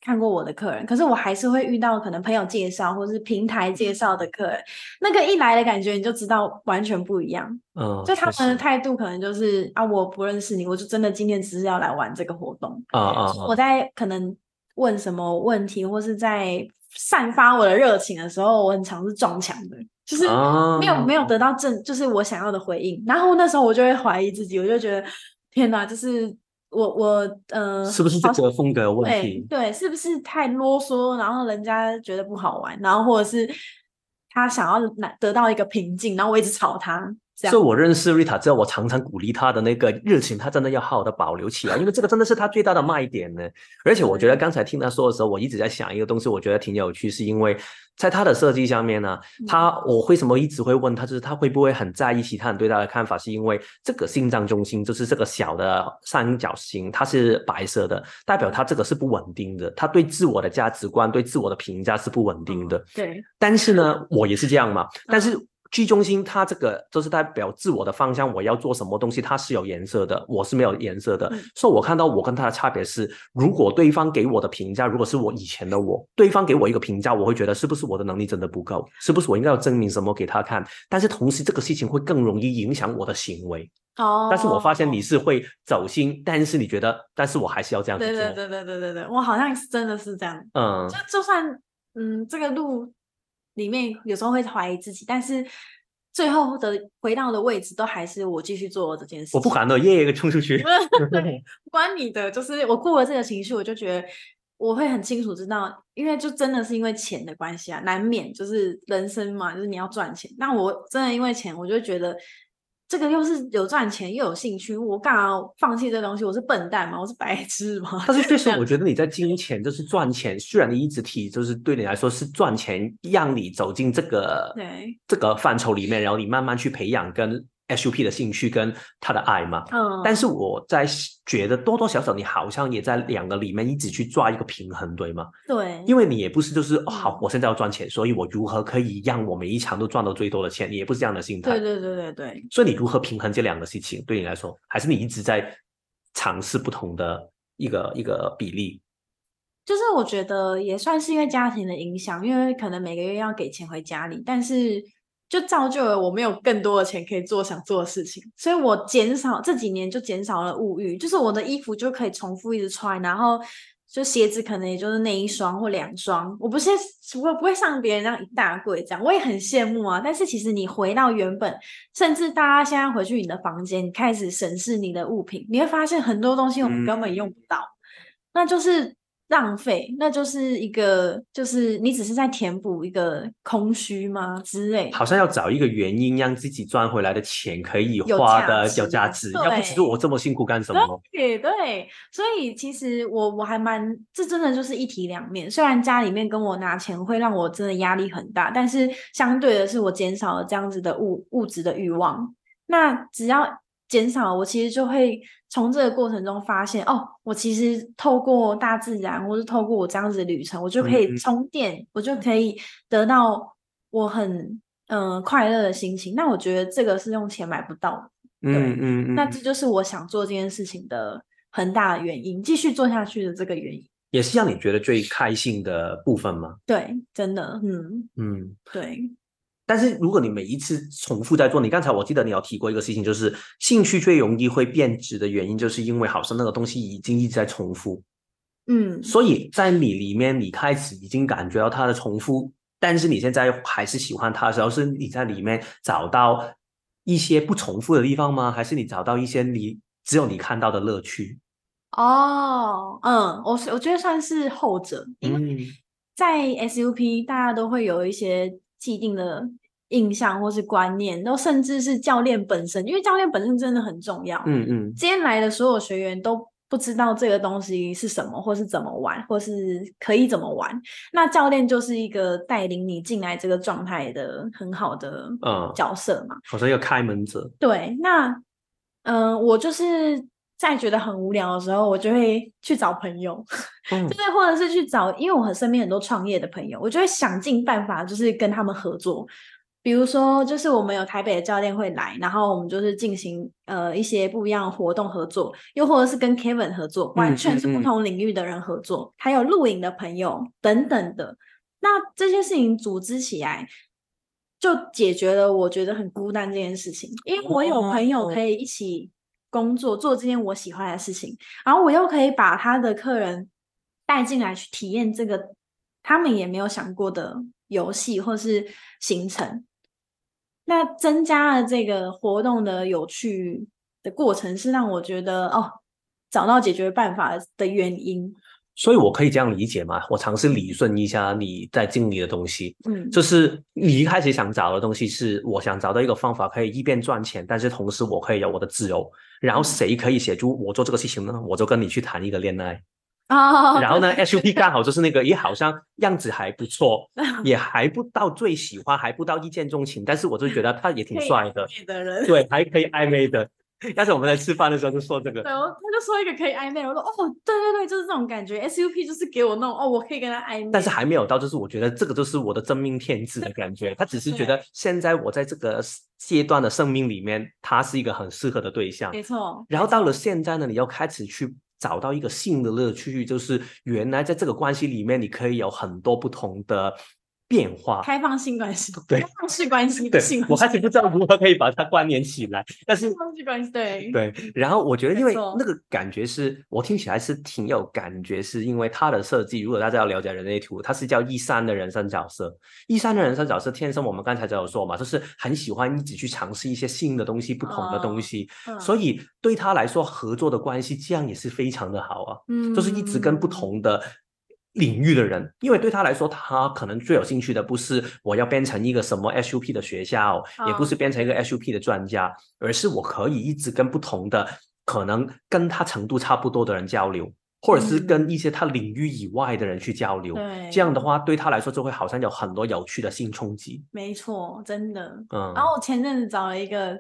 看过我的客人，可是我还是会遇到可能朋友介绍或者是平台介绍的客人，那个一来的感觉你就知道完全不一样。嗯，就他们的态度可能就是啊，我不认识你，我就真的今天只是要来玩这个活动。啊啊！我在可能问什么问题或是在散发我的热情的时候，我很常是撞墙的，就是没有没有得到正就是我想要的回应。然后那时候我就会怀疑自己，我就觉得天哪，就是。我我呃，是不是这个风格有问题？对，是不是太啰嗦，然后人家觉得不好玩，然后或者是他想要拿得到一个平静，然后我一直吵他。所以我认识 Rita 之后，我常常鼓励他的那个热情，他真的要好好的保留起来，因为这个真的是他最大的卖点呢。而且我觉得刚才听他说的时候，我一直在想一个东西，我觉得挺有趣，是因为在他的设计上面呢，他我为什么一直会问他，就是他会不会很在意其他人对他的看法，是因为这个心脏中心就是这个小的三角形，它是白色的，代表他这个是不稳定的，他对自我的价值观、对自我的评价是不稳定的。对，但是呢，我也是这样嘛，但是。G 中心，它这个就是代表自我的方向，我要做什么东西，它是有颜色的，我是没有颜色的。所以，我看到我跟他的差别是，如果对方给我的评价，如果是我以前的我，对方给我一个评价，我会觉得是不是我的能力真的不够，是不是我应该要证明什么给他看？但是同时，这个事情会更容易影响我的行为。哦。但是我发现你是会走心，但是你觉得，但是我还是要这样子做。对对对对对对对，我好像是真的是这样。嗯。就就算嗯，这个路。里面有时候会怀疑自己，但是最后的回到的位置都还是我继续做这件事。我不管的，耶，冲出去，不关你的。就是我过了这个情绪，我就觉得我会很清楚知道，因为就真的是因为钱的关系啊，难免就是人生嘛，就是你要赚钱。那我真的因为钱，我就觉得。这个又是有赚钱又有兴趣，我干嘛放弃这东西？我是笨蛋吗？我是白痴吗？但是确实，我觉得你在金钱就是赚钱，虽然你一直提，就是对你来说是赚钱，让你走进这个对这个范畴里面，然后你慢慢去培养跟。SUP 的兴趣跟他的爱嘛，嗯，但是我在觉得多多少少你好像也在两个里面一直去抓一个平衡，对吗？对，因为你也不是就是好，我现在要赚钱，所以我如何可以让我每一场都赚到最多的钱？你也不是这样的心态。对对对对对。所以你如何平衡这两个事情？对你来说，还是你一直在尝试不同的一个一个比例？就是我觉得也算是因为家庭的影响，因为可能每个月要给钱回家里，但是。就造就了我没有更多的钱可以做想做的事情，所以我减少这几年就减少了物欲，就是我的衣服就可以重复一直穿，然后就鞋子可能也就是那一双或两双，我不是我不会像别人那样一大柜这样，我也很羡慕啊。但是其实你回到原本，甚至大家现在回去你的房间，你开始审视你的物品，你会发现很多东西我们根本用不到，那就是。浪费，那就是一个，就是你只是在填补一个空虚吗？之类，好像要找一个原因，让自己赚回来的钱可以花的有价值。要不其实我这么辛苦干什么？对对，所以其实我我还蛮，这真的就是一体两面。虽然家里面跟我拿钱会让我真的压力很大，但是相对的是我减少了这样子的物物质的欲望。那只要。减少，我其实就会从这个过程中发现，哦，我其实透过大自然，或是透过我这样子的旅程，我就可以充电，我就可以得到我很嗯快乐的心情。那我觉得这个是用钱买不到的，嗯嗯，那这就是我想做这件事情的很大的原因，继续做下去的这个原因，也是让你觉得最开心的部分吗？对，真的，嗯嗯，对。但是如果你每一次重复在做，你刚才我记得你有提过一个事情，就是兴趣最容易会变质的原因，就是因为好像那个东西已经一直在重复，嗯，所以在你里面，你开始已经感觉到它的重复，但是你现在还是喜欢它的时候，是你在里面找到一些不重复的地方吗？还是你找到一些你只有你看到的乐趣？哦，嗯，我我觉得算是后者，因为在 SUP 大家都会有一些。既定的印象或是观念，都甚至是教练本身，因为教练本身真的很重要。嗯嗯，今天来的所有学员都不知道这个东西是什么，或是怎么玩，或是可以怎么玩。那教练就是一个带领你进来这个状态的很好的角色嘛，好像一个开门者。对，那嗯，我就是。在觉得很无聊的时候，我就会去找朋友，就是或者是去找，因为我和身边很多创业的朋友，我就会想尽办法，就是跟他们合作。比如说，就是我们有台北的教练会来，然后我们就是进行呃一些不一样的活动合作，又或者是跟 Kevin 合作，完全是不同领域的人合作，还有露营的朋友等等的。那这些事情组织起来，就解决了我觉得很孤单这件事情，因为我有朋友可以一起。工作做这件我喜欢的事情，然后我又可以把他的客人带进来去体验这个他们也没有想过的游戏或是行程，那增加了这个活动的有趣的过程，是让我觉得哦，找到解决办法的原因。所以我可以这样理解吗？我尝试理顺一下你在经历的东西，嗯，就是你一开始想找的东西是我想找到一个方法，可以一边赚钱，但是同时我可以有我的自由。然后谁可以协助我做这个事情呢？我就跟你去谈一个恋爱。哦，然后呢，SUP 刚好就是那个，也好像样子还不错，也还不到最喜欢，还不到一见钟情，但是我就觉得他也挺帅的，的人，对，还可以暧昧的。要是我们在吃饭的时候就说这个，对，他就说一个可以暧昧，我说哦，对对对，就是这种感觉，SUP 就是给我那种哦，我可以跟他暧昧，但是还没有到，就是我觉得这个就是我的真命天子的感觉，他只是觉得现在我在这个阶段的生命里面，他是一个很适合的对象，没错。然后到了现在呢，你要开始去。找到一个新的乐趣，就是原来在这个关系里面，你可以有很多不同的。变化，开放性关系，对，开放式关系，对，我开始不知道如何可以把它关联起来，但是开放式关系，对，对，然后我觉得，因为那个感觉是我听起来是挺有感觉，是因为它的设计，如果大家要了解人类图，它是叫一三的人生角色，一三的人生角色天生我们刚才就有说嘛，就是很喜欢一直去尝试一些新的东西，不同的东西，所以对他来说，合作的关系这样也是非常的好啊，嗯，就是一直跟不同的。领域的人，因为对他来说，他可能最有兴趣的不是我要变成一个什么 SUP 的学校，也不是变成一个 SUP 的专家，而是我可以一直跟不同的可能跟他程度差不多的人交流，或者是跟一些他领域以外的人去交流。这样的话对他来说就会好像有很多有趣的新冲击。没错，真的。嗯。然后我前阵子找了一个，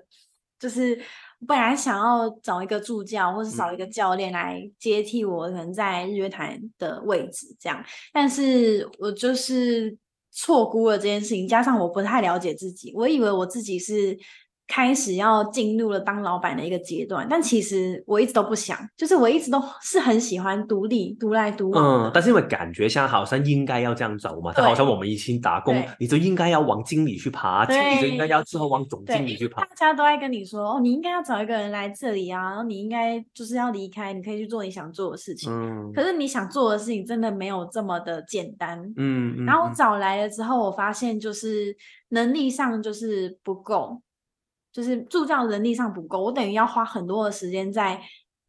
就是。本来想要找一个助教，或是找一个教练来接替我可能在日月潭的位置，这样，但是我就是错估了这件事情，加上我不太了解自己，我以为我自己是。开始要进入了当老板的一个阶段，但其实我一直都不想，就是我一直都是很喜欢独立、独来独往。嗯，但是因为感觉像好像应该要这样走嘛，就好像我们以前打工，你就应该要往经理去爬，经理就应该要之后往总经理去爬。大家都在跟你说，哦，你应该要找一个人来这里啊，然后你应该就是要离开，你可以去做你想做的事情。嗯。可是你想做的事情真的没有这么的简单。嗯。然后我找来了之后，我发现就是能力上就是不够。就是助教人力上不够，我等于要花很多的时间在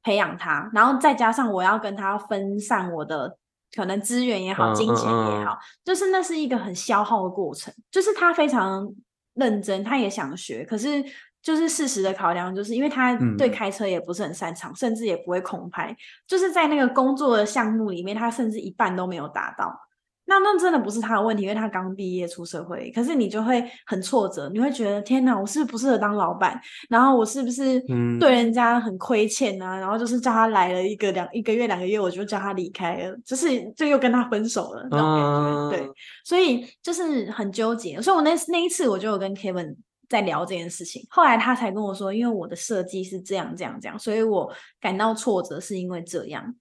培养他，然后再加上我要跟他分散我的可能资源也好，金钱也好，就是那是一个很消耗的过程。就是他非常认真，他也想学，可是就是事实的考量，就是因为他对开车也不是很擅长，甚至也不会空拍，就是在那个工作的项目里面，他甚至一半都没有达到。那那真的不是他的问题，因为他刚毕业出社会，可是你就会很挫折，你会觉得天哪，我是不是不适合当老板？然后我是不是对人家很亏欠啊？然后就是叫他来了一个两一个月两个月，我就叫他离开了，就是就又跟他分手了那种感觉。对，所以就是很纠结。所以我那那一次我就有跟 Kevin 在聊这件事情，后来他才跟我说，因为我的设计是这样这样这样，所以我感到挫折是因为这样。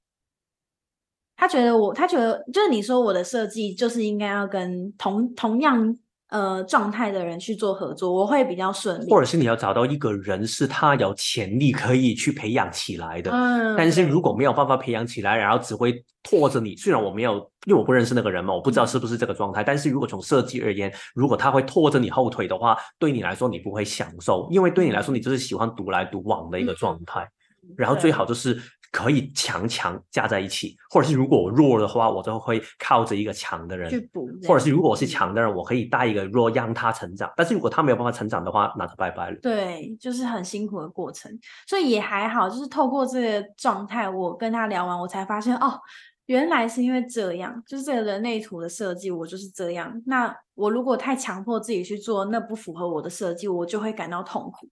他觉得我，他觉得就是你说我的设计就是应该要跟同同样呃状态的人去做合作，我会比较顺利。或者是你要找到一个人是他有潜力可以去培养起来的，嗯，但是如果没有办法培养起来，然后只会拖着你。虽然我没有，因为我不认识那个人嘛，我不知道是不是这个状态。但是如果从设计而言，如果他会拖着你后腿的话，对你来说你不会享受，因为对你来说你就是喜欢独来独往的一个状态。然后最好就是。可以强强加在一起，或者是如果我弱的话，我就会靠着一个强的人去补；或者是如果我是强的人，我可以带一个弱让他成长。但是如果他没有办法成长的话，那就拜拜了。对，就是很辛苦的过程，所以也还好。就是透过这个状态，我跟他聊完，我才发现哦，原来是因为这样，就是这个人类图的设计，我就是这样。那我如果太强迫自己去做，那不符合我的设计，我就会感到痛苦。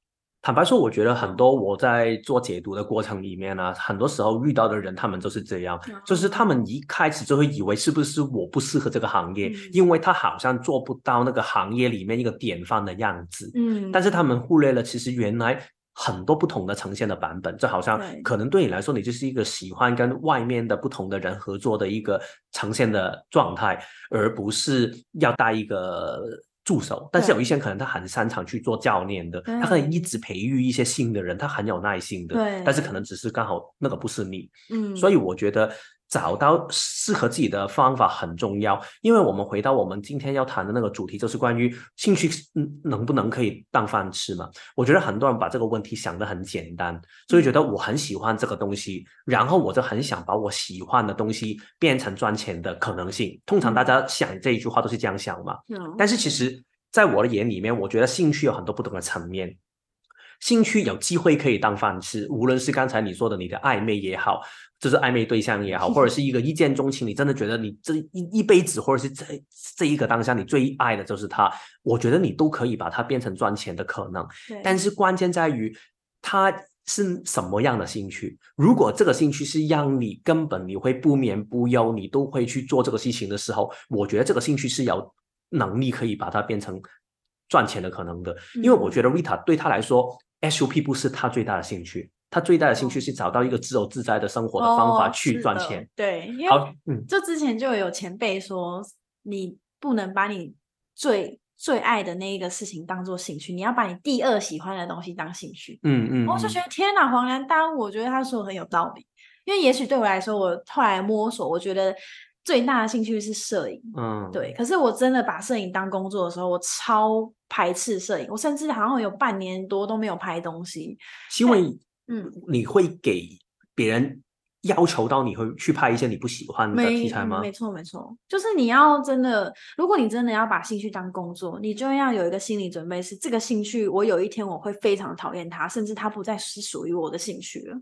坦白说，我觉得很多我在做解读的过程里面呢，很多时候遇到的人，他们都是这样，就是他们一开始就会以为是不是我不适合这个行业，因为他好像做不到那个行业里面一个典范的样子。嗯，但是他们忽略了，其实原来很多不同的呈现的版本，就好像可能对你来说，你就是一个喜欢跟外面的不同的人合作的一个呈现的状态，而不是要带一个。助手，但是有一些可能他很擅长去做教练的，他可能一直培育一些新的人，他很有耐心的。对，但是可能只是刚好那个不是你。嗯，所以我觉得找到适合自己的方法很重要，因为我们回到我们今天要谈的那个主题，就是关于兴趣能不能可以当饭吃嘛？我觉得很多人把这个问题想得很简单，所以觉得我很喜欢这个东西，然后我就很想把我喜欢的东西变成赚钱的可能性。通常大家想这一句话都是这样想嘛。但是其实在我的眼里面，我觉得兴趣有很多不同的层面。兴趣有机会可以当饭吃，无论是刚才你说的你的暧昧也好，就是暧昧对象也好，或者是一个一见钟情，你真的觉得你这一一辈子，或者是这这一个当下你最爱的就是他，我觉得你都可以把它变成赚钱的可能。但是关键在于他是什么样的兴趣。如果这个兴趣是让你根本你会不眠不休，你都会去做这个事情的时候，我觉得这个兴趣是有能力可以把它变成赚钱的可能的。因为我觉得 Rita 对他来说。SUP 不是他最大的兴趣，他最大的兴趣是找到一个自由自在的生活的方法去赚钱。对，因为嗯，就之前就有前辈说，你不能把你最最爱的那一个事情当做兴趣，你要把你第二喜欢的东西当兴趣。嗯嗯，我就觉得天哪，黄兰丹，我觉得他说的很有道理，因为也许对我来说，我后来摸索，我觉得。最大的兴趣是摄影，嗯，对。可是我真的把摄影当工作的时候，我超排斥摄影，我甚至好像有半年多都没有拍东西。因为，嗯，你会给别人要求到你会去拍一些你不喜欢的题材吗？没错，没错，就是你要真的，如果你真的要把兴趣当工作，你就要有一个心理准备，是这个兴趣，我有一天我会非常讨厌它，甚至它不再是属于我的兴趣了。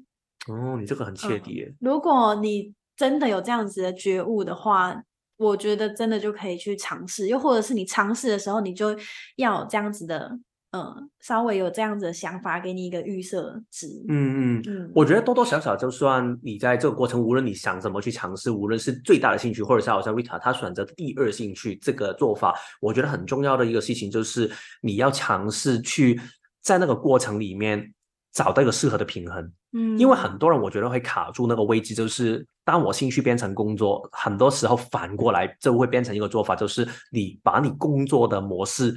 哦，你这个很切底。如果你真的有这样子的觉悟的话，我觉得真的就可以去尝试。又或者是你尝试的时候，你就要有这样子的，嗯，稍微有这样子的想法，给你一个预设值。嗯嗯嗯，我觉得多多少少，就算你在这个过程，无论你想怎么去尝试，无论是最大的兴趣，或者是好像 Vita 他选择第二兴趣这个做法，我觉得很重要的一个事情就是你要尝试去在那个过程里面找到一个适合的平衡。嗯，因为很多人我觉得会卡住那个位置，就是当我兴趣变成工作，很多时候反过来就会变成一个做法，就是你把你工作的模式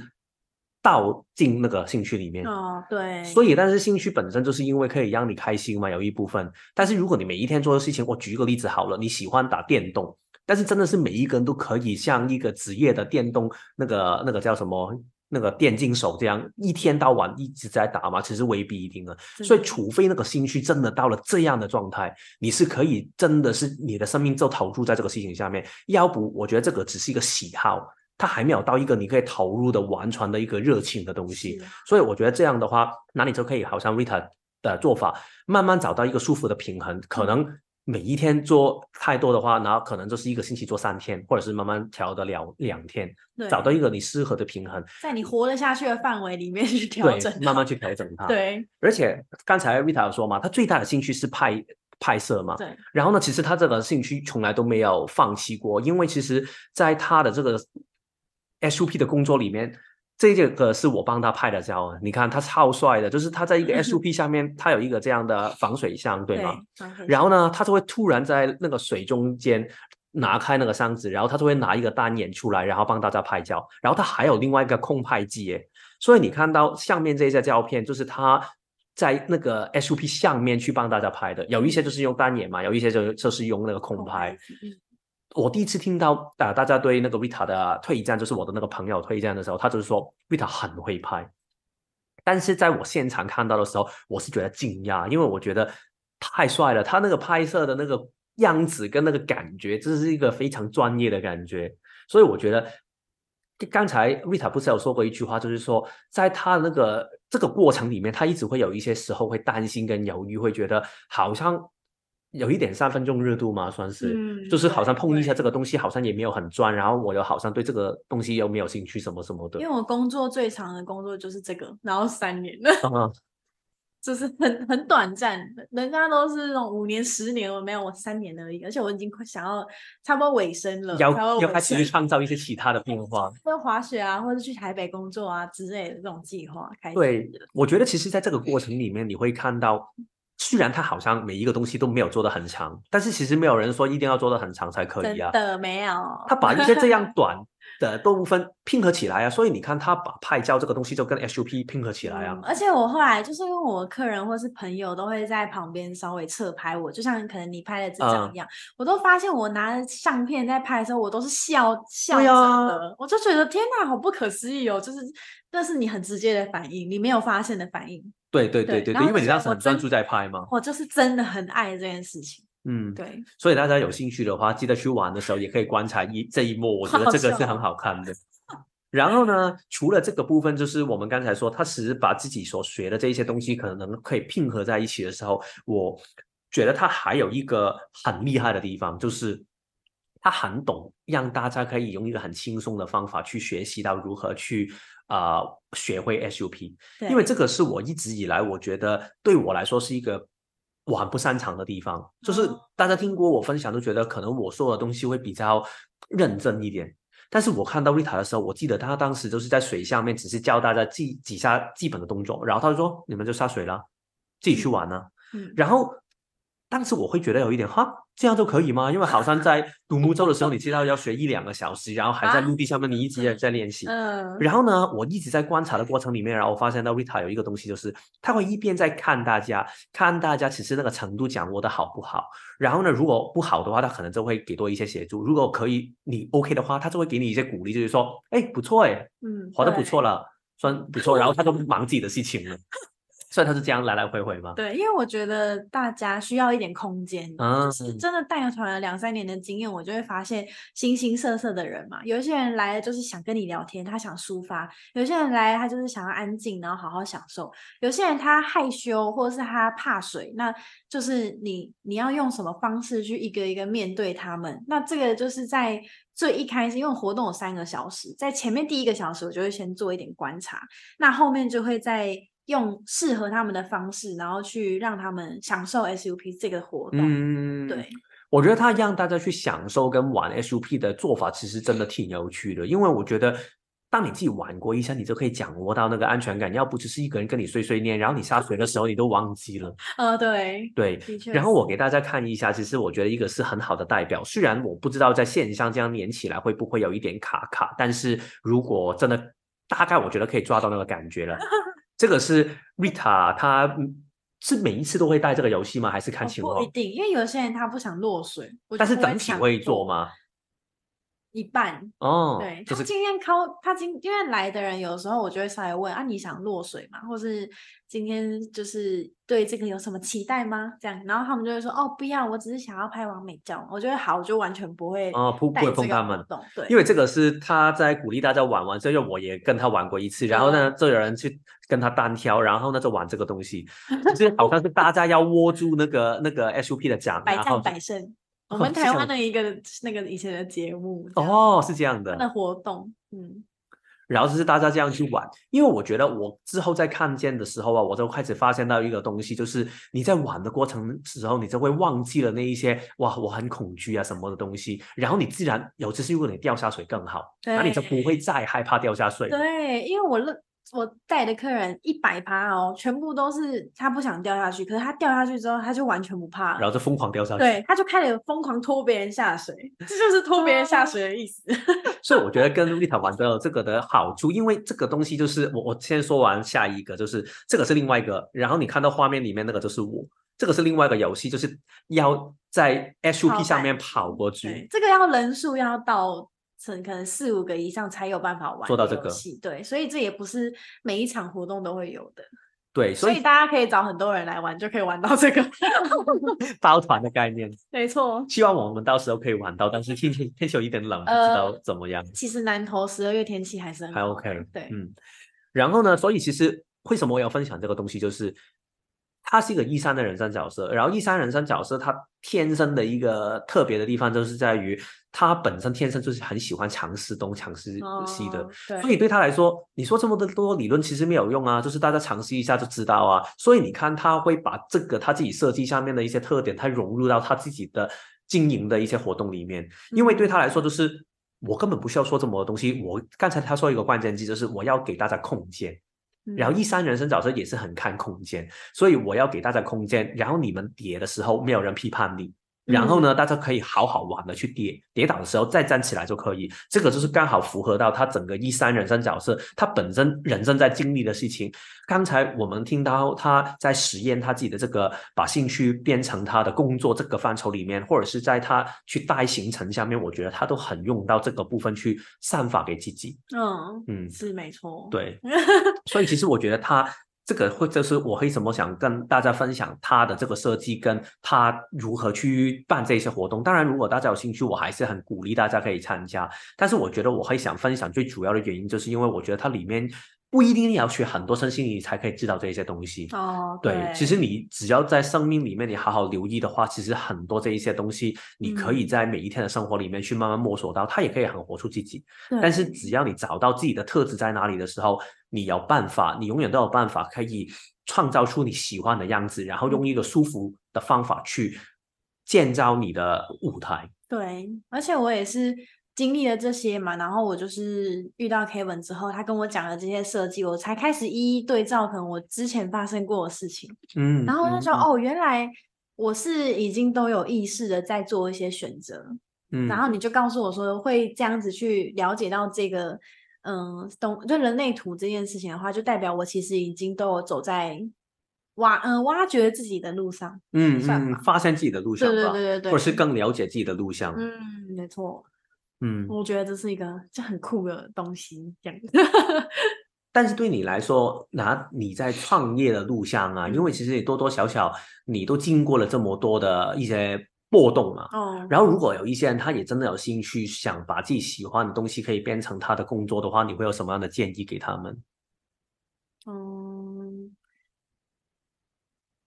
倒进那个兴趣里面。哦，对。所以，但是兴趣本身就是因为可以让你开心嘛，有一部分。但是如果你每一天做的事情，我举一个例子好了，你喜欢打电动，但是真的是每一个人都可以像一个职业的电动那个那个叫什么？那个电竞手这样一天到晚一直在打嘛，其实未必一定的。所以，除非那个兴趣真的到了这样的状态，你是可以真的是你的生命就投入在这个事情下面。要不，我觉得这个只是一个喜好，它还没有到一个你可以投入的完全的一个热情的东西。所以，我觉得这样的话，那你就可以好像 Rita 的做法，慢慢找到一个舒服的平衡，可能。每一天做太多的话，然后可能就是一个星期做三天，或者是慢慢调的两两天，找到一个你适合的平衡，在你活得下去的范围里面去调整，慢慢去调整它。对，而且刚才 Rita 有说嘛，他最大的兴趣是拍拍摄嘛，对。然后呢，其实他这个兴趣从来都没有放弃过，因为其实在他的这个 SUP 的工作里面。这个是我帮他拍的照，你看他超帅的，就是他在一个 SUP 下面，他有一个这样的防水箱，对吗？然后呢，他就会突然在那个水中间拿开那个箱子，然后他就会拿一个单眼出来，然后帮大家拍照。然后他还有另外一个空拍机，耶，所以你看到下面这些照片，就是他在那个 SUP 下面去帮大家拍的，有一些就是用单眼嘛，有一些就就是用那个空拍。我第一次听到啊，大家对那个 Vita 的推荐，就是我的那个朋友推荐的时候，他就是说 Vita 很会拍。但是在我现场看到的时候，我是觉得惊讶，因为我觉得太帅了，他那个拍摄的那个样子跟那个感觉，这是一个非常专业的感觉。所以我觉得刚才 Vita 不是有说过一句话，就是说在他那个这个过程里面，他一直会有一些时候会担心跟犹豫，会觉得好像。有一点三分钟热度嘛，算是，就是好像碰一下这个东西，好像也没有很专，然后我又好像对这个东西又没有兴趣，什么什么的。因为我工作最长的工作就是这个，然后三年了，就是很很短暂。人家都是那种五年、十年，我没有，我三年而已。而且我已经快想要差不多尾声了，要要开始去创造一些其他的变化，或滑雪啊，或者去台北工作啊之类的这种计划开始。对，我觉得其实在这个过程里面，你会看到。虽然他好像每一个东西都没有做的很长，但是其实没有人说一定要做的很长才可以啊。真的没有，他把一些这样 短。的部分拼合起来啊，所以你看他把拍照这个东西就跟 SUP 拼合起来啊。而且我后来就是因为我客人或是朋友都会在旁边稍微侧拍我，就像可能你拍的这张一样，我都发现我拿着相片在拍的时候，我都是笑笑着的，我就觉得天哪，好不可思议哦！就是那是你很直接的反应，你没有发现的反应。对对对对对，因为你当时很专注在拍嘛。我就是真的很爱这件事情。嗯，对，所以大家有兴趣的话，记得去玩的时候也可以观察一这一幕，我觉得这个是很好看的。然后呢，除了这个部分，就是我们刚才说，他其实把自己所学的这一些东西，可能可以拼合在一起的时候，我觉得他还有一个很厉害的地方，就是他很懂让大家可以用一个很轻松的方法去学习到如何去啊学会 SUP，因为这个是我一直以来我觉得对我来说是一个。我很不擅长的地方，就是大家听过我分享都觉得可能我说的东西会比较认真一点。但是我看到丽塔的时候，我记得他当时就是在水下面，只是教大家记几下基本的动作，然后他就说：“你们就下水了，自己去玩呢。”然后当时我会觉得有一点哈。这样就可以吗？因为好像在独木舟的时候，你知道要学一两个小时，然后还在陆地上面，你一直在练习。嗯。然后呢，我一直在观察的过程里面，然后我发现到 Rita 有一个东西，就是他会一边在看大家，看大家其实那个程度掌握的好不好。然后呢，如果不好的话，他可能就会给多一些协助；如果可以，你 OK 的话，他就会给你一些鼓励，就是说，哎，不错哎，嗯，滑的不错了，算不错。然后他就忙自己的事情了。所以他是这样来来回回吗？对，因为我觉得大家需要一点空间。嗯，是真的带团了两三年的经验，我就会发现形形色色的人嘛。有一些人来了就是想跟你聊天，他想抒发；有些人来他就是想要安静，然后好好享受；有些人他害羞，或者是他怕水，那就是你你要用什么方式去一个一个面对他们？那这个就是在最一开始，因为活动有三个小时，在前面第一个小时，我就会先做一点观察，那后面就会在。用适合他们的方式，然后去让他们享受 SUP 这个活动。嗯，对，我觉得他让大家去享受跟玩 SUP 的做法，其实真的挺有趣的。因为我觉得，当你自己玩过一下，你就可以掌握到那个安全感。要不只是一个人跟你碎碎念，然后你下水的时候你都忘记了。呃，对，对，然后我给大家看一下，其实我觉得一个是很好的代表。虽然我不知道在线上这样连起来会不会有一点卡卡，但是如果真的大概，我觉得可以抓到那个感觉了。这个是 Rita，他是每一次都会带这个游戏吗？还是看情况？不一定，因为有些人他不想落水，但是整体会做吗？一半哦，对，他今天靠他今因为来的人，有时候我就会稍微问啊，你想落水吗？或是今天就是对这个有什么期待吗？这样，然后他们就会说哦，不要，我只是想要拍完美照。我觉得好，我就完全不会哦，不不会碰他们，对，因为这个是他在鼓励大家玩玩，所以我也跟他玩过一次，然后呢，就有人去跟他单挑，然后呢就玩这个东西，就是好像是大家要握住那个那个 SUP 的奖，百战百胜。我们台湾的一个那个以前的节目哦，是这样的，的活动，嗯，然后就是大家这样去玩，因为我觉得我之后在看见的时候啊，我就开始发现到一个东西，就是你在玩的过程时候，你就会忘记了那一些哇，我很恐惧啊什么的东西，然后你自然有次是如果你掉下水更好，那你就不会再害怕掉下水。对，因为我认。我带的客人一百趴哦，全部都是他不想掉下去，可是他掉下去之后，他就完全不怕了，然后就疯狂掉下去。对，他就开始疯狂拖别人下水，这就是拖别人下水的意思。所以我觉得跟丽塔玩的这个的好处，因为这个东西就是我我先说完下一个，就是这个是另外一个，然后你看到画面里面那个就是我，这个是另外一个游戏，就是要在 SUP 上面跑过去，这个要人数要到。成可能四五个以上才有办法玩做到这个，对，所以这也不是每一场活动都会有的，对，所以大家可以找很多人来玩，就可以玩到这个 包团的概念，没错。希望我们到时候可以玩到，但是天气天气有一点冷，不知道怎么样。其实南投十二月天气还是很还 OK，对，嗯。然后呢，所以其实为什么我要分享这个东西，就是。他是一个一三的人生角色，然后一三人生角色他天生的一个特别的地方，就是在于他本身天生就是很喜欢尝试东尝试西的，所以对他来说，你说这么多理论其实没有用啊，就是大家尝试一下就知道啊。所以你看他会把这个他自己设计上面的一些特点，他融入到他自己的经营的一些活动里面，因为对他来说就是我根本不需要说这么多东西，我刚才他说一个关键字就是我要给大家空间。然后一三人生角色也是很看空间，所以我要给大家空间，然后你们叠的时候没有人批判你。然后呢，大家可以好好玩的去跌，跌倒的时候再站起来就可以。这个就是刚好符合到他整个一三人生角色，他本身人生在经历的事情。刚才我们听到他在实验他自己的这个把兴趣变成他的工作这个范畴里面，或者是在他去带行程下面，我觉得他都很用到这个部分去散发给自己。嗯嗯，是没错。对，所以其实我觉得他。这个会就是我为什么想跟大家分享他的这个设计，跟他如何去办这些活动。当然，如果大家有兴趣，我还是很鼓励大家可以参加。但是，我觉得我会想分享最主要的原因，就是因为我觉得它里面。不一定要学很多身心灵才可以知道这些东西哦。对，其实你只要在生命里面你好好留意的话，其实很多这一些东西，你可以在每一天的生活里面去慢慢摸索到，它也可以很活出自己。但是只要你找到自己的特质在哪里的时候，你有办法，你永远都有办法可以创造出你喜欢的样子，然后用一个舒服的方法去建造你的舞台。对，而且我也是。经历了这些嘛，然后我就是遇到 Kevin 之后，他跟我讲了这些设计，我才开始一一对照，可能我之前发生过的事情。嗯，然后他说：“哦，原来我是已经都有意识的在做一些选择。”嗯，然后你就告诉我说，会这样子去了解到这个，嗯，懂就人类图这件事情的话，就代表我其实已经都有走在挖嗯挖掘自己的路上。嗯嗯，发现自己的路上，对对对对对，或者是更了解自己的路上。嗯，没错。嗯，我觉得这是一个就很酷的东西，这样子。但是对你来说，拿你在创业的路上啊，因为其实你多多少少你都经过了这么多的一些波动嘛。哦。然后如果有一些人他也真的有兴趣，想把自己喜欢的东西可以变成他的工作的话，你会有什么样的建议给他们？嗯，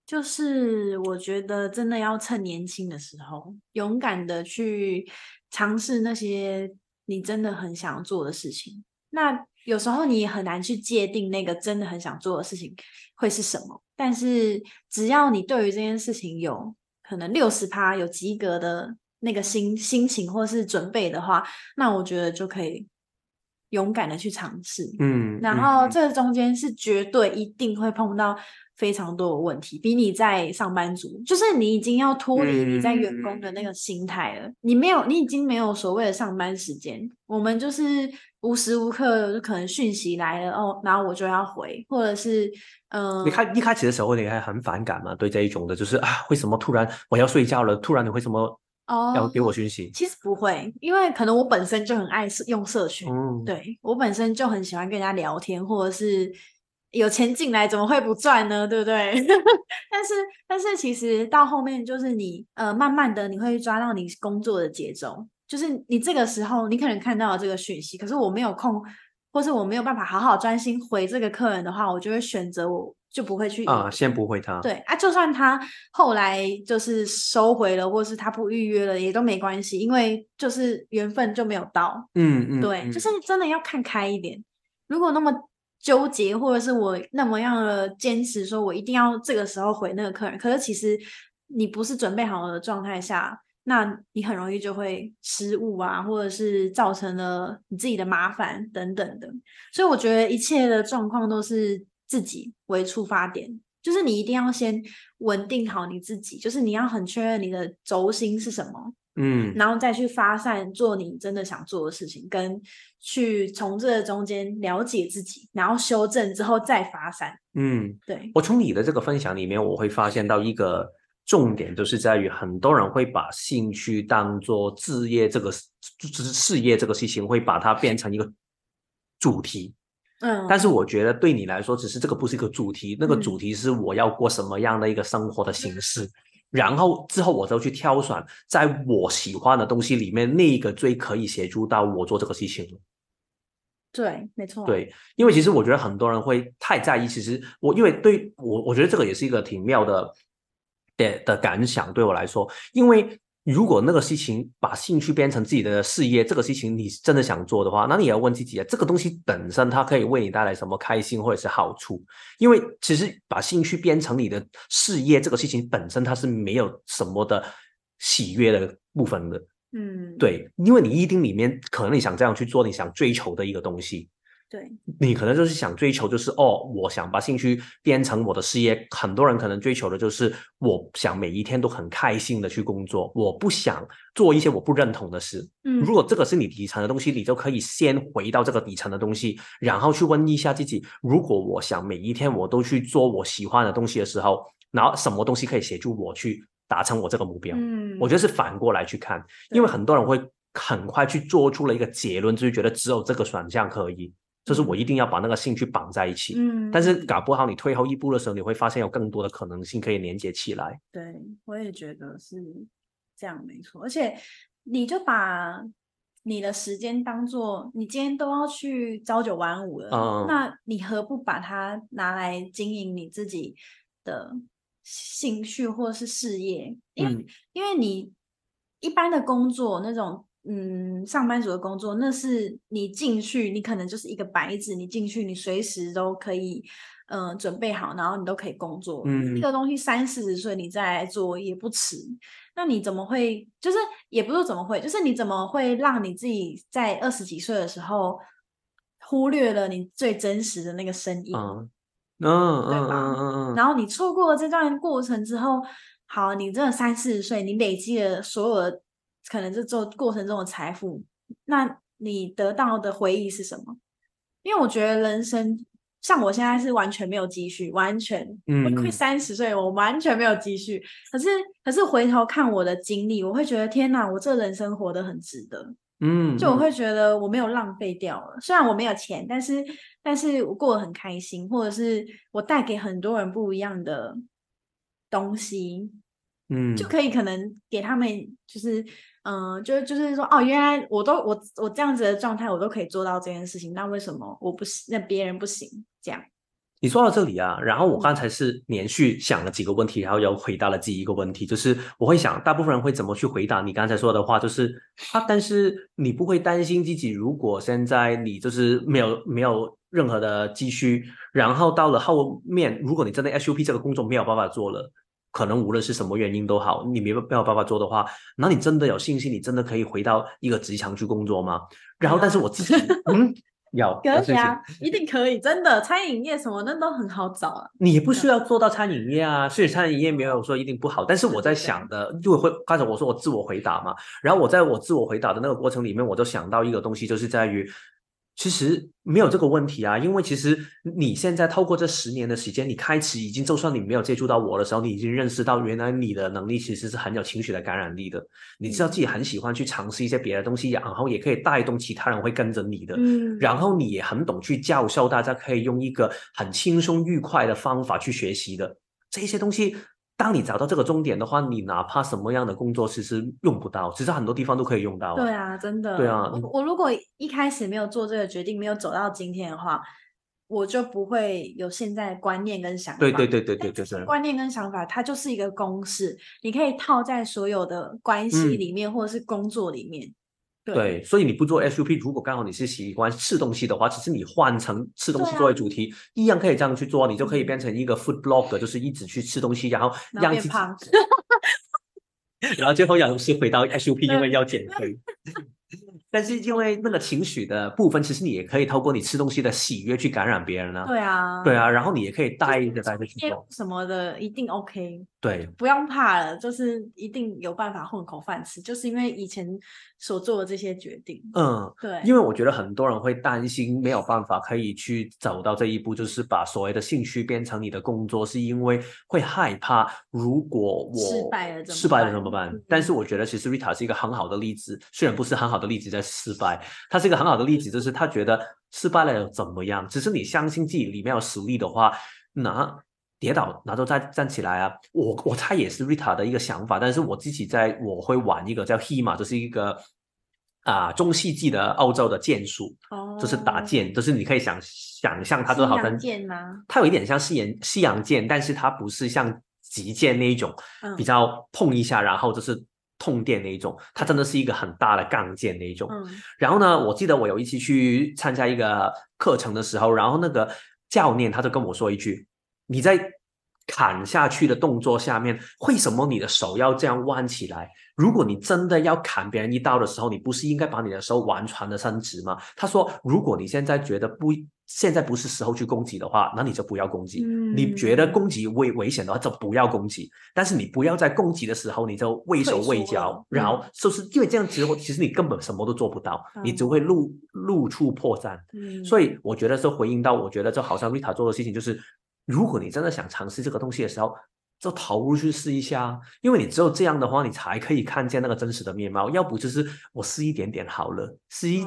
就是我觉得真的要趁年轻的时候，勇敢的去。尝试那些你真的很想做的事情，那有时候你很难去界定那个真的很想做的事情会是什么。但是只要你对于这件事情有可能六十趴有及格的那个心心情或是准备的话，那我觉得就可以勇敢的去尝试。嗯，然后这中间是绝对一定会碰到。非常多的问题，比你在上班族，就是你已经要脱离你在员工的那个心态了。你没有，你已经没有所谓的上班时间。我们就是无时无刻就可能讯息来了哦，然后我就要回，或者是嗯，你看一开始的时候你还很反感嘛？对这一种的，就是啊，为什么突然我要睡觉了？突然你为什么哦要给我讯息？其实不会，因为可能我本身就很爱用社群，对我本身就很喜欢跟人家聊天，或者是。有钱进来怎么会不赚呢？对不对？但是但是其实到后面就是你呃慢慢的你会抓到你工作的节奏，就是你这个时候你可能看到了这个讯息，可是我没有空，或是我没有办法好好专心回这个客人的话，我就会选择我就不会去啊，先不回他。对啊，就算他后来就是收回了，或是他不预约了也都没关系，因为就是缘分就没有到。嗯嗯，对，就是真的要看开一点。如果那么。纠结，或者是我那么样的坚持，说我一定要这个时候回那个客人。可是其实你不是准备好的状态下，那你很容易就会失误啊，或者是造成了你自己的麻烦等等的。所以我觉得一切的状况都是自己为出发点，就是你一定要先稳定好你自己，就是你要很确认你的轴心是什么。嗯，然后再去发散做你真的想做的事情，跟去从这中间了解自己，然后修正之后再发散。嗯，对。我从你的这个分享里面，我会发现到一个重点，就是在于很多人会把兴趣当做事业这个，就是事业这个事情，会把它变成一个主题。嗯，但是我觉得对你来说，只是这个不是一个主题，那个主题是我要过什么样的一个生活的形式。然后之后我就去挑选在我喜欢的东西里面那一个最可以协助到我做这个事情。对，没错。对，因为其实我觉得很多人会太在意，其实我因为对我我觉得这个也是一个挺妙的的的感想，对我来说，因为。如果那个事情把兴趣变成自己的事业，这个事情你真的想做的话，那你也要问自己啊，这个东西本身它可以为你带来什么开心或者是好处？因为其实把兴趣变成你的事业，这个事情本身它是没有什么的喜悦的部分的。嗯，对，因为你一定里面可能你想这样去做，你想追求的一个东西。对，你可能就是想追求，就是哦，我想把兴趣变成我的事业。很多人可能追求的就是，我想每一天都很开心的去工作，我不想做一些我不认同的事。嗯，如果这个是你底层的东西，你就可以先回到这个底层的东西，然后去问一下自己：如果我想每一天我都去做我喜欢的东西的时候，然后什么东西可以协助我去达成我这个目标？嗯，我觉得是反过来去看，因为很多人会很快去做出了一个结论，就是觉得只有这个选项可以。就是我一定要把那个兴趣绑在一起，嗯，但是搞不好你退后一步的时候，你会发现有更多的可能性可以连接起来。对，我也觉得是这样，没错。而且你就把你的时间当做你今天都要去朝九晚五了，那你何不把它拿来经营你自己的兴趣或是事业？因为因为你一般的工作那种。嗯，上班族的工作，那是你进去，你可能就是一个白纸，你进去，你随时都可以，嗯，准备好，然后你都可以工作。嗯，这个东西三四十岁你再来做也不迟。那你怎么会？就是也不是怎么会，就是你怎么会让你自己在二十几岁的时候忽略了你最真实的那个声音？嗯嗯，对吧？嗯嗯。然后你错过了这段过程之后，好，你真的三四十岁，你累积了所有的。可能这做过程中的财富，那你得到的回忆是什么？因为我觉得人生像我现在是完全没有积蓄，完全，我快三十岁，我完全没有积蓄。可是，可是回头看我的经历，我会觉得天哪，我这人生活得很值得。嗯，就我会觉得我没有浪费掉了。虽然我没有钱，但是，但是我过得很开心，或者是我带给很多人不一样的东西。嗯，就可以可能给他们就是。嗯，就就是说，哦，原来我都我我这样子的状态，我都可以做到这件事情，那为什么我不行？那别人不行？这样，你说到这里啊，然后我刚才是连续想了几个问题，然后又回答了自己一个问题，就是我会想，大部分人会怎么去回答你刚才说的话，就是啊，但是你不会担心自己，如果现在你就是没有没有任何的积蓄，然后到了后面，如果你真的 SUP 这个工作没有办法做了。可能无论是什么原因都好，你没没有办法做的话，那你真的有信心？你真的可以回到一个职场去工作吗？然后，但是我自己，嗯，有可以啊，一定可以，真的，餐饮业什么那都很好找啊。你不需要做到餐饮业啊，所以餐饮业没有说一定不好。但是我在想的，就会刚才我说我自我回答嘛，然后我在我自我回答的那个过程里面，我就想到一个东西，就是在于。其实没有这个问题啊，因为其实你现在透过这十年的时间，你开始已经，就算你没有接触到我的时候，你已经认识到原来你的能力其实是很有情绪的感染力的。你知道自己很喜欢去尝试一些别的东西，然后也可以带动其他人会跟着你的。嗯，然后你也很懂去教授大家，可以用一个很轻松愉快的方法去学习的这些东西。当你找到这个终点的话，你哪怕什么样的工作其实用不到，其实很多地方都可以用到。对啊，真的。对啊，我如果一开始没有做这个决定，没有走到今天的话，我就不会有现在观念跟想法。对对对对对对。观念跟想法，它就是一个公式，你可以套在所有的关系里面，或者是工作里面。对，所以你不做 SUP，如果刚好你是喜欢吃东西的话，其实你换成吃东西作为主题，一样可以这样去做，你就可以变成一个 food blog，就是一直去吃东西，然后让自己，然后最后要是回到 SUP，因为要。减肥。但是因为那个情绪的部分，其实你也可以透过你吃东西的喜悦去感染别人呢。对啊，对啊，然后你也可以带一个带着去做什么的，一定 OK。对，不用怕了，就是一定有办法混口饭吃，就是因为以前所做的这些决定。嗯，对。因为我觉得很多人会担心没有办法可以去走到这一步，就是把所谓的兴趣变成你的工作，是因为会害怕如果我失败了，失败了怎么办？但是我觉得其实 Rita 是一个很好的例子，虽然不是很好的例子在。失败，他是一个很好的例子，就是他觉得失败了又怎么样？只是你相信自己里面有实力的话，那跌倒然后再站起来啊！我我猜也是 Rita 的一个想法，但是我自己在我会玩一个叫 He 嘛，就是一个啊中世纪的欧洲的剑术，哦，就是打剑，就是你可以想想象它就好像剑吗？它有一点像西洋西洋剑，但是它不是像击剑那一种，比较碰一下然后就是。通电那一种，它真的是一个很大的杠件那一种。然后呢，我记得我有一期去参加一个课程的时候，然后那个教练他就跟我说一句：“你在砍下去的动作下面，为什么你的手要这样弯起来？如果你真的要砍别人一刀的时候，你不是应该把你的手完全的伸直吗？他说，如果你现在觉得不，现在不是时候去攻击的话，那你就不要攻击。你觉得攻击危危险的话，就不要攻击。但是你不要在攻击的时候，你就畏手畏脚，然后就是因为这样子，其实你根本什么都做不到，你只会露露出破绽。所以我觉得这回应到，我觉得就好像 Rita 做的事情就是。如果你真的想尝试这个东西的时候，就投入去试一下，因为你只有这样的话，你才可以看见那个真实的面貌。要不就是我试一点点好了，试一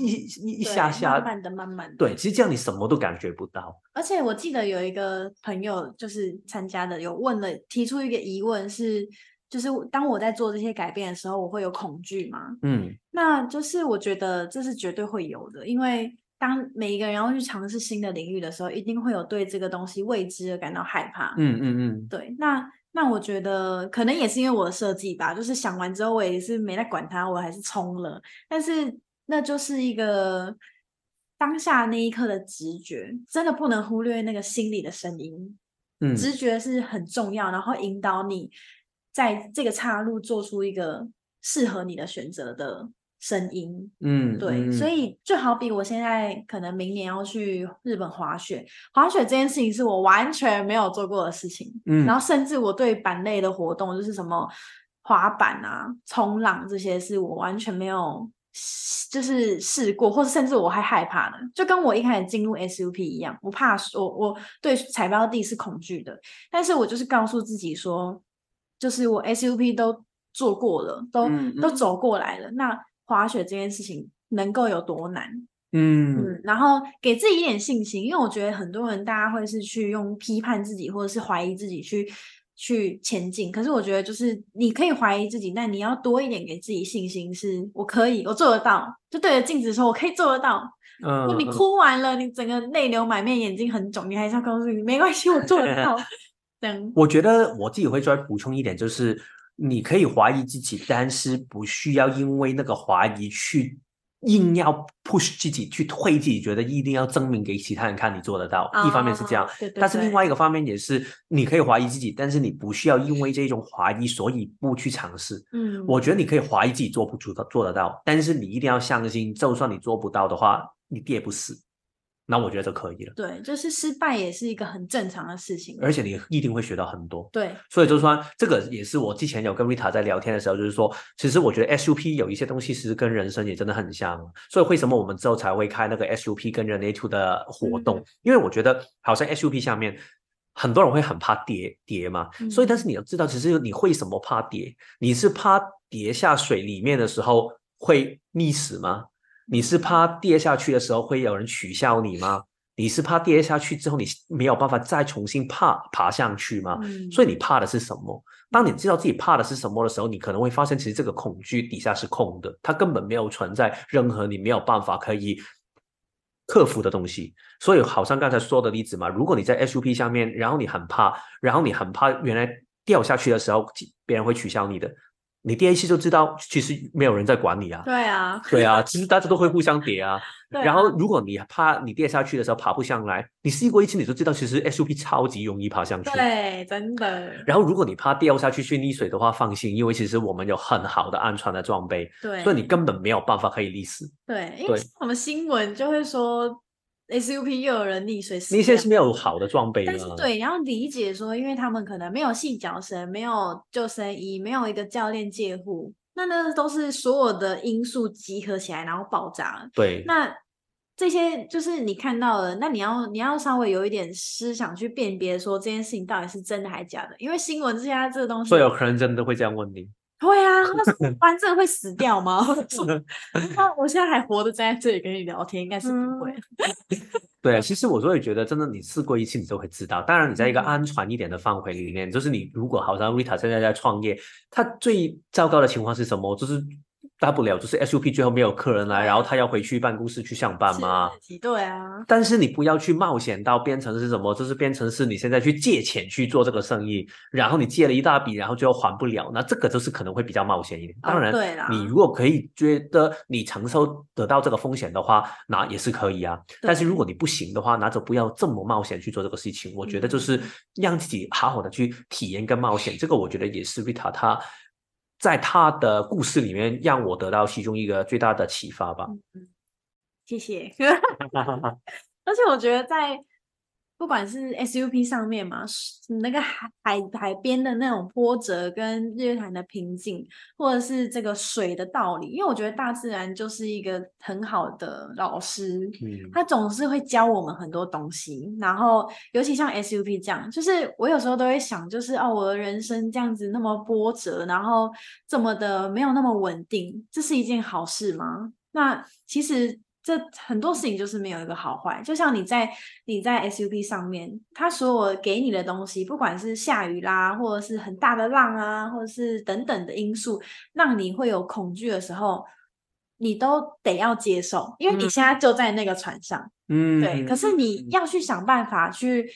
一一下下，慢慢的、慢慢的。对，其实这样你什么都感觉不到。而且我记得有一个朋友就是参加的，有问了，提出一个疑问是，就是当我在做这些改变的时候，我会有恐惧吗？嗯，那就是我觉得这是绝对会有的，因为。当每一个人要去尝试新的领域的时候，一定会有对这个东西未知而感到害怕。嗯嗯嗯，对。那那我觉得可能也是因为我的设计吧，就是想完之后我也是没在管它，我还是冲了。但是那就是一个当下那一刻的直觉，真的不能忽略那个心里的声音。嗯，直觉是很重要，然后引导你在这个岔路做出一个适合你的选择的。声音，嗯，对，所以就好比我现在可能明年要去日本滑雪，滑雪这件事情是我完全没有做过的事情，嗯，然后甚至我对板类的活动，就是什么滑板啊、冲浪这些，是我完全没有就是试过，或者甚至我还害怕的，就跟我一开始进入 SUP 一样，我怕我我对踩标地是恐惧的，但是我就是告诉自己说，就是我 SUP 都做过了，都都走过来了，那。滑雪这件事情能够有多难？嗯嗯，然后给自己一点信心，因为我觉得很多人大家会是去用批判自己或者是怀疑自己去去前进，可是我觉得就是你可以怀疑自己，但你要多一点给自己信心，是我可以，我做得到，就对着镜子说，我可以做得到。嗯，你哭完了，你整个泪流满面，眼睛很肿，你还是要告诉你没关系，我做得到。等，我觉得我自己会再补充一点，就是。你可以怀疑自己，但是不需要因为那个怀疑去硬要 push 自己去推自己，觉得一定要证明给其他人看你做得到。一方面是这样，但是另外一个方面也是，你可以怀疑自己，但是你不需要因为这种怀疑所以不去尝试。嗯，我觉得你可以怀疑自己做不出的做得到，但是你一定要相信，就算你做不到的话，你跌不死。那我觉得就可以了。对，就是失败也是一个很正常的事情，而且你一定会学到很多。对，所以就是说，这个也是我之前有跟 Rita 在聊天的时候，就是说，其实我觉得 SUP 有一些东西其实跟人生也真的很像。所以为什么我们之后才会开那个 SUP 跟人类 Two 的活动？因为我觉得好像 SUP 下面很多人会很怕跌跌嘛，所以但是你要知道，其实你会什么怕跌？你是怕跌下水里面的时候会溺死吗？你是怕跌下去的时候会有人取笑你吗？你是怕跌下去之后你没有办法再重新爬爬上去吗？所以你怕的是什么？当你知道自己怕的是什么的时候，你可能会发现其实这个恐惧底下是空的，它根本没有存在任何你没有办法可以克服的东西。所以好像刚才说的例子嘛，如果你在 SUP 下面，然后你很怕，然后你很怕原来掉下去的时候别人会取笑你的。你第一次就知道，其实没有人在管你啊。对啊，对啊，其实大家都会互相叠啊。然后，如果你怕你跌下去的时候爬不上来，你试过一次你就知道，其实 SUP 超级容易爬上去。对，真的。然后，如果你怕掉下去去溺水的话，放心，因为其实我们有很好的安全的装备。对。所以你根本没有办法可以溺死。对，因为我们新闻就会说。SUP 又有人溺水死，你现在是没有好的装备但是对，你要理解说，因为他们可能没有细脚绳，没有救生衣，没有一个教练介护，那那都是所有的因素集合起来，然后爆炸了。对，那这些就是你看到了，那你要你要稍微有一点思想去辨别，说这件事情到底是真的还是假的，因为新闻这些这个东西，所以有可能真的会这样问你。会啊，那 班真的会死掉吗？那 我现在还活着站在这里跟你聊天，应该是不会。对，其实我就会觉得，真的你试过一次，你就会知道。当然，你在一个安全一点的范围里面，就是你如果好像 Rita 现在在创业，他最糟糕的情况是什么？就是大不了就是 SUP 最后没有客人来，然后他要回去办公室去上班嘛。对啊。但是你不要去冒险到变成是什么，就是变成是你现在去借钱去做这个生意，然后你借了一大笔，然后最后还不了，那这个就是可能会比较冒险一点。当然，对你如果可以觉得你承受得到这个风险的话，那也是可以啊。但是如果你不行的话，那就不要这么冒险去做这个事情。我觉得就是让自己好好的去体验跟冒险，这个我觉得也是 Rita 他。在他的故事里面，让我得到其中一个最大的启发吧。嗯，谢谢。而且我觉得在。不管是 SUP 上面嘛，那个海海海边的那种波折跟日月潭的平静，或者是这个水的道理，因为我觉得大自然就是一个很好的老师，嗯，他总是会教我们很多东西。然后尤其像 SUP 这样，就是我有时候都会想，就是哦，我的人生这样子那么波折，然后这么的没有那么稳定，这是一件好事吗？那其实。这很多事情就是没有一个好坏，就像你在你在 SUP 上面，它所有给你的东西，不管是下雨啦，或者是很大的浪啊，或者是等等的因素，让你会有恐惧的时候，你都得要接受，因为你现在就在那个船上，嗯，对。可是你要去想办法去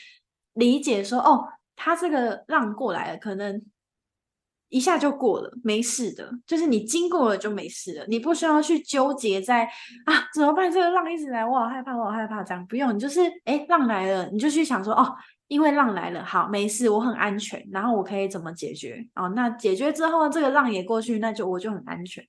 理解说，哦，他这个浪过来了，可能。一下就过了，没事的，就是你经过了就没事了，你不需要去纠结在啊怎么办？这个浪一直来，我好害怕，我好害怕，这样不用，你就是哎浪来了，你就去想说哦，因为浪来了，好没事，我很安全，然后我可以怎么解决？哦，那解决之后这个浪也过去，那就我就很安全。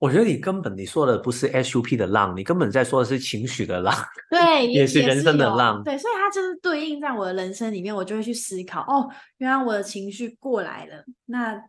我觉得你根本你说的不是 SUP 的浪，你根本在说的是情绪的浪，对，也是人生的浪，对，所以它就是对应在我的人生里面，我就会去思考，哦，原来我的情绪过来了，那。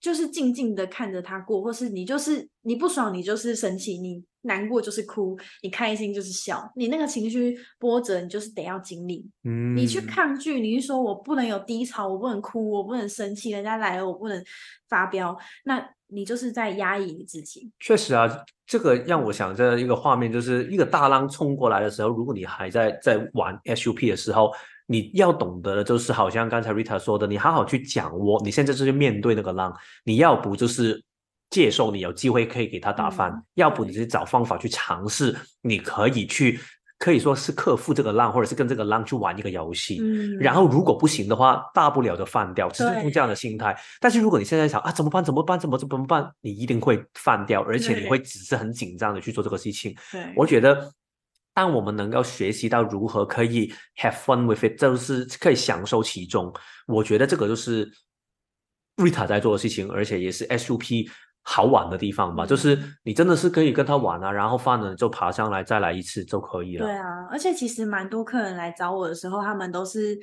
就是静静的看着它过，或是你就是你不爽，你就是生气，你难过就是哭，你开心就是笑，你那个情绪波折，你就是得要经历。嗯，你去抗拒，你是说我不能有低潮，我不能哭，我不能生气，人家来了我不能发飙，那你就是在压抑你自己。确实啊，这个让我想着一个画面，就是一个大浪冲过来的时候，如果你还在在玩 SUP 的时候。你要懂得的就是，好像刚才 Rita 说的，你好好去掌握。你现在就是面对那个浪，你要不就是接受你有机会可以给他打翻，要不你就找方法去尝试，你可以去可以说是克服这个浪，或者是跟这个浪去玩一个游戏。嗯，然后如果不行的话，大不了就放掉，只是用这样的心态。但是如果你现在想啊，怎么办？怎么办？怎么怎么办？你一定会放掉，而且你会只是很紧张的去做这个事情。对，我觉得。当我们能够学习到如何可以 have fun with it，就是可以享受其中。我觉得这个就是 Rita 在做的事情，而且也是 SUP 好玩的地方吧。就是你真的是可以跟他玩啊，然后犯了就爬上来再来一次就可以了。对啊，而且其实蛮多客人来找我的时候，他们都是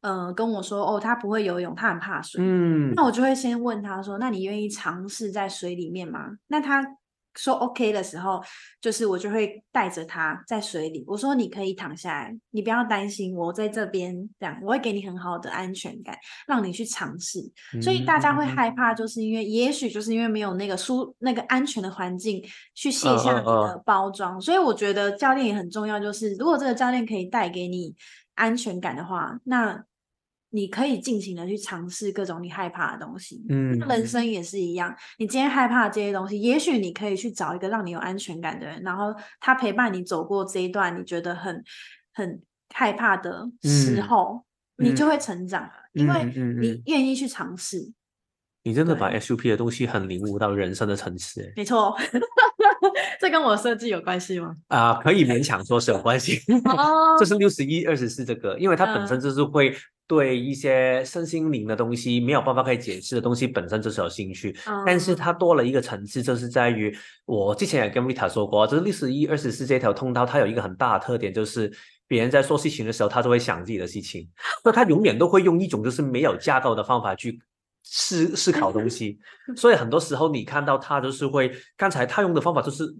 嗯跟我说哦，他不会游泳，他很怕水。嗯，那我就会先问他说，那你愿意尝试在水里面吗？那他。说 OK 的时候，就是我就会带着他在水里。我说你可以躺下来，你不要担心，我在这边这样，我会给你很好的安全感，让你去尝试。所以大家会害怕，就是因为也许就是因为没有那个舒那个安全的环境去卸下你的包装。所以我觉得教练也很重要，就是如果这个教练可以带给你安全感的话，那。你可以尽情的去尝试各种你害怕的东西，嗯，人生也是一样。你今天害怕这些东西，也许你可以去找一个让你有安全感的人，然后他陪伴你走过这一段你觉得很很害怕的时候，你就会成长了，因为你愿意去尝试。你真的把 SUP 的东西很领悟到人生的层次，没错。这跟我设计有关系吗？啊，可以勉强说是有关系。这是六十一、二十四这个，因为它本身就是会。对一些身心灵的东西没有办法可以解释的东西，本身就是有兴趣，但是它多了一个层次，就是在于我之前也跟 Rita 说过，就是六十一二十四这条通道，它有一个很大的特点，就是别人在说事情的时候，他就会想自己的事情，那他永远都会用一种就是没有架构的方法去思思考东西，所以很多时候你看到他就是会，刚才他用的方法就是。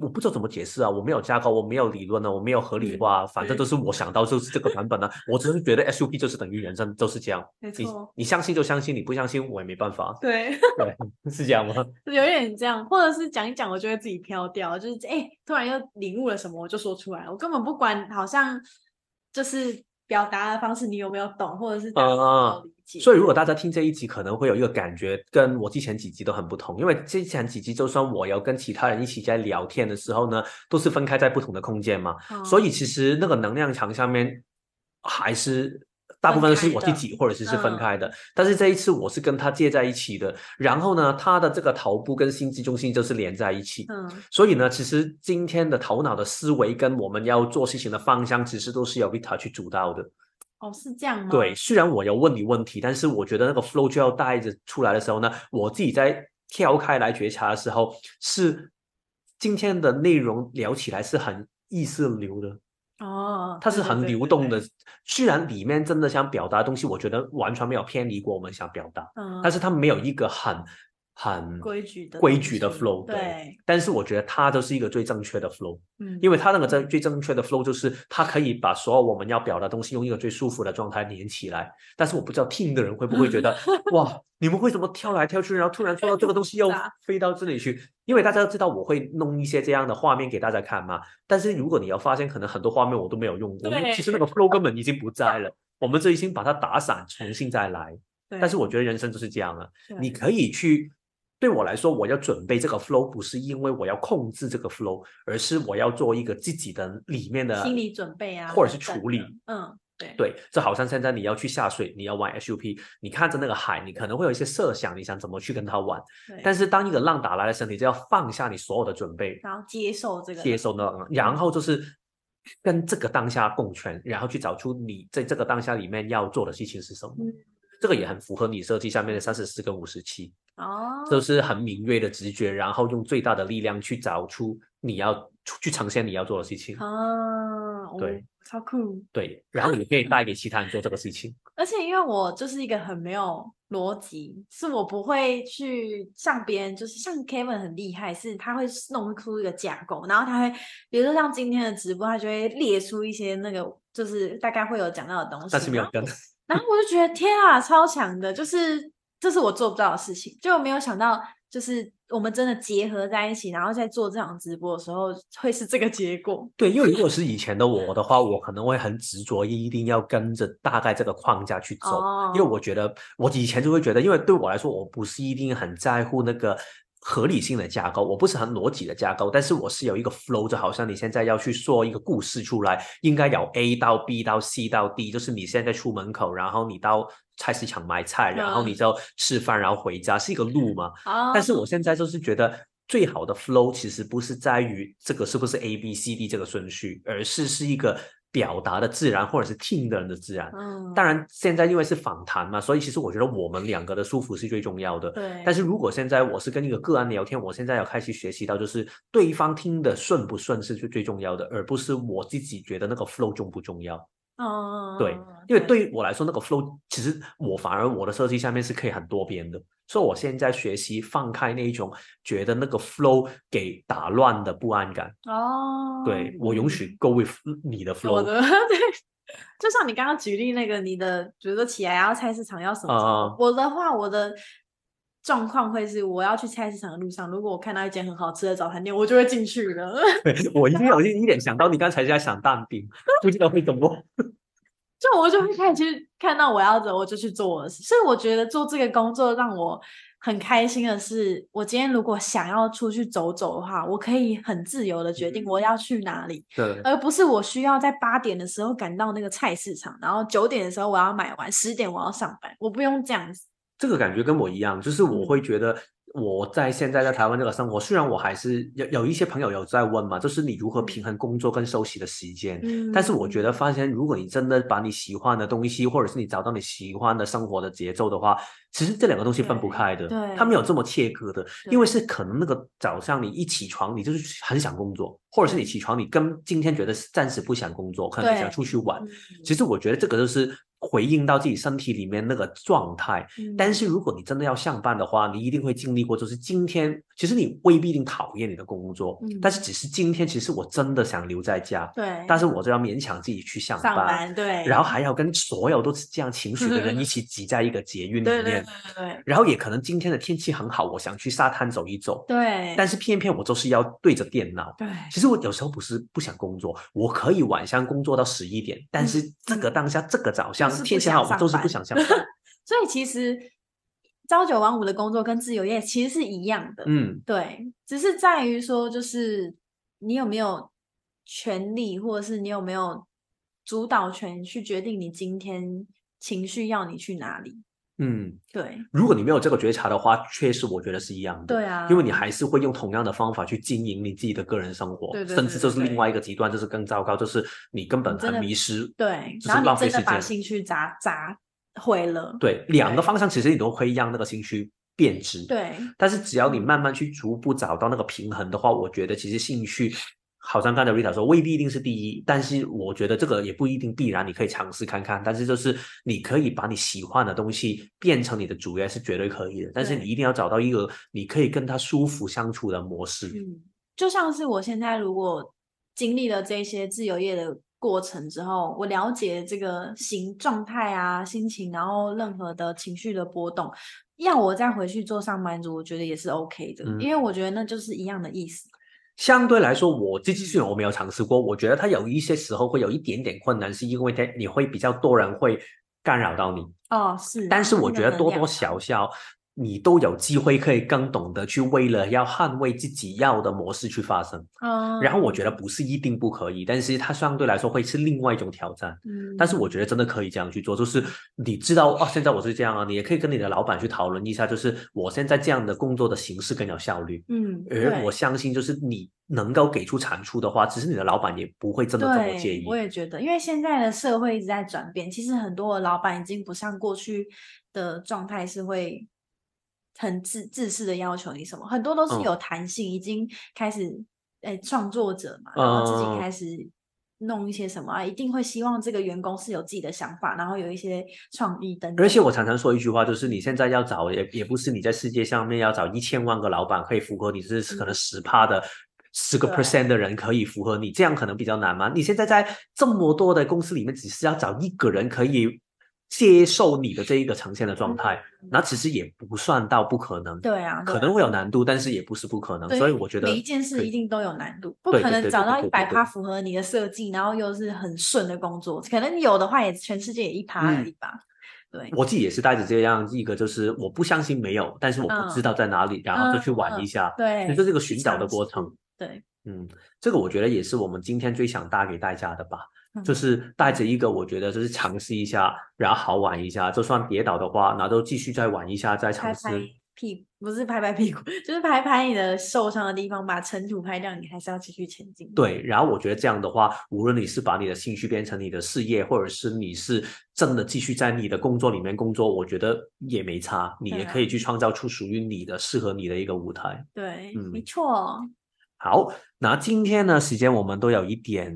我不知道怎么解释啊，我没有架构，我没有理论呢，我没有合理化，反正都是我想到就是这个版本呢。我只是觉得 SUP 就是等于人生，就是这样。没错，你相信就相信，你不相信我也没办法。对对，是这样吗？有点这样，或者是讲一讲，我就会自己飘掉，就是哎，突然又领悟了什么，我就说出来，我根本不管，好像就是。表达的方式，你有没有懂，或者是大家有没有理解？所以如果大家听这一集，可能会有一个感觉，跟我之前几集都很不同，因为之前几集就算我有跟其他人一起在聊天的时候呢，都是分开在不同的空间嘛，所以其实那个能量场上面还是。大部分都是我自己，或者是是分开的。但是这一次我是跟他接在一起的。然后呢，他的这个头部跟心智中心就是连在一起。嗯，所以呢，其实今天的头脑的思维跟我们要做事情的方向，其实都是由 Vita 去主导的。哦，是这样吗？对，虽然我有问你问题，但是我觉得那个 flow 就要带着出来的时候呢，我自己在跳开来觉察的时候，是今天的内容聊起来是很意识流的。哦，它是很流动的，虽然里面真的想表达的东西，我觉得完全没有偏离过我们想表达，嗯，但是它没有一个很很规矩的规矩的 flow，对，但是我觉得它都是一个最正确的 flow，嗯，因为它那个最最正确的 flow 就是它可以把所有我们要表达东西用一个最舒服的状态连起来，但是我不知道听的人会不会觉得 哇。你们为什么跳来跳去，然后突然说到这个东西 又飞到这里去？因为大家都知道我会弄一些这样的画面给大家看嘛。但是如果你要发现，可能很多画面我都没有用过，其实那个 flow 根本已经不在了。我们这已经把它打散，重新再来。但是我觉得人生就是这样了，你可以去。对我来说，我要准备这个 flow，不是因为我要控制这个 flow，而是我要做一个自己的里面的心理准备啊，或者是处理。嗯。对对，这好像现在你要去下水，你要玩 SUP，你看着那个海，你可能会有一些设想，你想怎么去跟他玩。但是当一个浪打来的时候，你就要放下你所有的准备，然后接受这个，接受那，然后就是跟这个当下共存，然后去找出你在这个当下里面要做的事情是什么。这个也很符合你设计下面的三十四跟五十七哦，都是很敏锐的直觉，然后用最大的力量去找出你要去呈现你要做的事情。哦，对。超酷，对，然后你可以带给其他人做这个事情。而且因为我就是一个很没有逻辑，是我不会去像别人，就是像 Kevin 很厉害，是他会弄出一个架构，然后他会，比如说像今天的直播，他就会列出一些那个，就是大概会有讲到的东西，但是没有跟。然后我就觉得天啊，超强的，就是这是我做不到的事情，就没有想到。就是我们真的结合在一起，然后在做这场直播的时候，会是这个结果。对，因为如果是以前的我的话，我可能会很执着，一定要跟着大概这个框架去走。因为我觉得，我以前就会觉得，因为对我来说，我不是一定很在乎那个合理性的架构，我不是很逻辑的架构，但是我是有一个 flow，就好像你现在要去说一个故事出来，应该有 A 到 B 到 C 到 D，就是你现在出门口，然后你到。菜市场买菜，然后你就吃饭，然后回家是一个路嘛？但是我现在就是觉得最好的 flow 其实不是在于这个是不是 A B C D 这个顺序，而是是一个表达的自然，或者是听的人的自然。嗯，当然现在因为是访谈嘛，所以其实我觉得我们两个的舒服是最重要的。对。但是如果现在我是跟一个个案聊天，我现在要开始学习到，就是对方听的顺不顺是最最重要的，而不是我自己觉得那个 flow 重不重要。哦，对，因为对于我来说，那个 flow 其实我反而我的设计下面是可以很多边的，所以我现在学习放开那一种觉得那个 flow 给打乱的不安感。哦，对我允许 go with 你的 flow。对，就像你刚刚举例那个，你的比如说起来要菜市场要什么？我的话，我的状况会是我要去菜市场的路上，如果我看到一间很好吃的早餐店，我就会进去了。我一定有一点想到，你刚才在想蛋饼，不知道会怎么。就我就会开始看到我要走，我就去做我的事。所以我觉得做这个工作让我很开心的是，我今天如果想要出去走走的话，我可以很自由的决定我要去哪里，对，而不是我需要在八点的时候赶到那个菜市场，然后九点的时候我要买完，十点我要上班，我不用这样子。这个感觉跟我一样，就是我会觉得。我在现在在台湾这个生活，虽然我还是有有一些朋友有在问嘛，就是你如何平衡工作跟休息的时间。嗯，但是我觉得发现，如果你真的把你喜欢的东西，或者是你找到你喜欢的生活的节奏的话，其实这两个东西分不开的。对，它没有这么切割的，因为是可能那个早上你一起床，你就是很想工作，或者是你起床你跟今天觉得暂时不想工作，可能想出去玩。其实我觉得这个就是。回应到自己身体里面那个状态，但是如果你真的要上班的话，你一定会经历过，就是今天其实你未必一定讨厌你的工作，但是只是今天其实我真的想留在家，对，但是我就要勉强自己去上班，对，然后还要跟所有都是这样情绪的人一起挤在一个捷运里面，然后也可能今天的天气很好，我想去沙滩走一走。对，但是偏偏我就是要对着电脑。对，其实我有时候不是不想工作，我可以晚上工作到十一点，但是这个当下这个早上天气好，我都是不想上班。所以其实朝九晚五的工作跟自由业其实是一样的。嗯，对，只是在于说，就是你有没有权利，或者是你有没有主导权去决定你今天情绪要你去哪里。嗯，对。如果你没有这个觉察的话，确实我觉得是一样的。对啊，因为你还是会用同样的方法去经营你自己的个人生活，甚至就是另外一个极端，就是更糟糕，就是你根本很迷失。对，然后你真的把兴趣砸砸毁了。对，两个方向其实你都可以让那个兴趣变质。对，但是只要你慢慢去逐步找到那个平衡的话，我觉得其实兴趣。好像刚才 Rita 说，未必一定是第一，但是我觉得这个也不一定必然，你可以尝试看看。但是就是你可以把你喜欢的东西变成你的主业是绝对可以的，但是你一定要找到一个你可以跟他舒服相处的模式。嗯，就像是我现在如果经历了这些自由业的过程之后，我了解这个心状态啊、心情，然后任何的情绪的波动，要我再回去做上班族，我觉得也是 OK 的，因为我觉得那就是一样的意思。相对来说，我这虽然我没有尝试过，我觉得它有一些时候会有一点点困难，是因为它你会比较多人会干扰到你。哦，是。但是我觉得多多少少。你都有机会可以更懂得去为了要捍卫自己要的模式去发声，嗯，然后我觉得不是一定不可以，但是它相对来说会是另外一种挑战，嗯，但是我觉得真的可以这样去做，就是你知道哦，现在我是这样啊，你也可以跟你的老板去讨论一下，就是我现在这样的工作的形式更有效率，嗯，而我相信就是你能够给出产出的话，其实你的老板也不会真的这么介意。我也觉得，因为现在的社会一直在转变，其实很多的老板已经不像过去的状态是会。很自自私的要求你什么，很多都是有弹性，已经开始诶创作者嘛，然后自己开始弄一些什么啊，一定会希望这个员工是有自己的想法，然后有一些创意等等。而且我常常说一句话，就是你现在要找也也不是你在世界上面要找一千万个老板可以符合你，是可能十趴的十个 percent 的人可以符合你，这样可能比较难吗。你现在在这么多的公司里面，只是要找一个人可以。接受你的这一个呈现的状态，那其实也不算到不可能。对啊，可能会有难度，但是也不是不可能。所以我觉得每一件事一定都有难度，不可能找到一百趴符合你的设计，然后又是很顺的工作。可能有的话，也全世界也一趴而已吧。对，我自己也是带着这样一个，就是我不相信没有，但是我不知道在哪里，然后就去玩一下。对，就是这个寻找的过程。对，嗯，这个我觉得也是我们今天最想带给大家的吧。就是带着一个，我觉得就是尝试一下，然后好玩一下，就算跌倒的话，然后继续再玩一下，再尝试。屁不是拍拍屁股，就是拍拍你的受伤的地方，把尘土拍掉，你还是要继续前进。对，然后我觉得这样的话，无论你是把你的兴趣变成你的事业，或者是你是真的继续在你的工作里面工作，我觉得也没差，你也可以去创造出属于你的、适合你的一个舞台。对，嗯，没错。好，那今天呢，时间我们都有一点。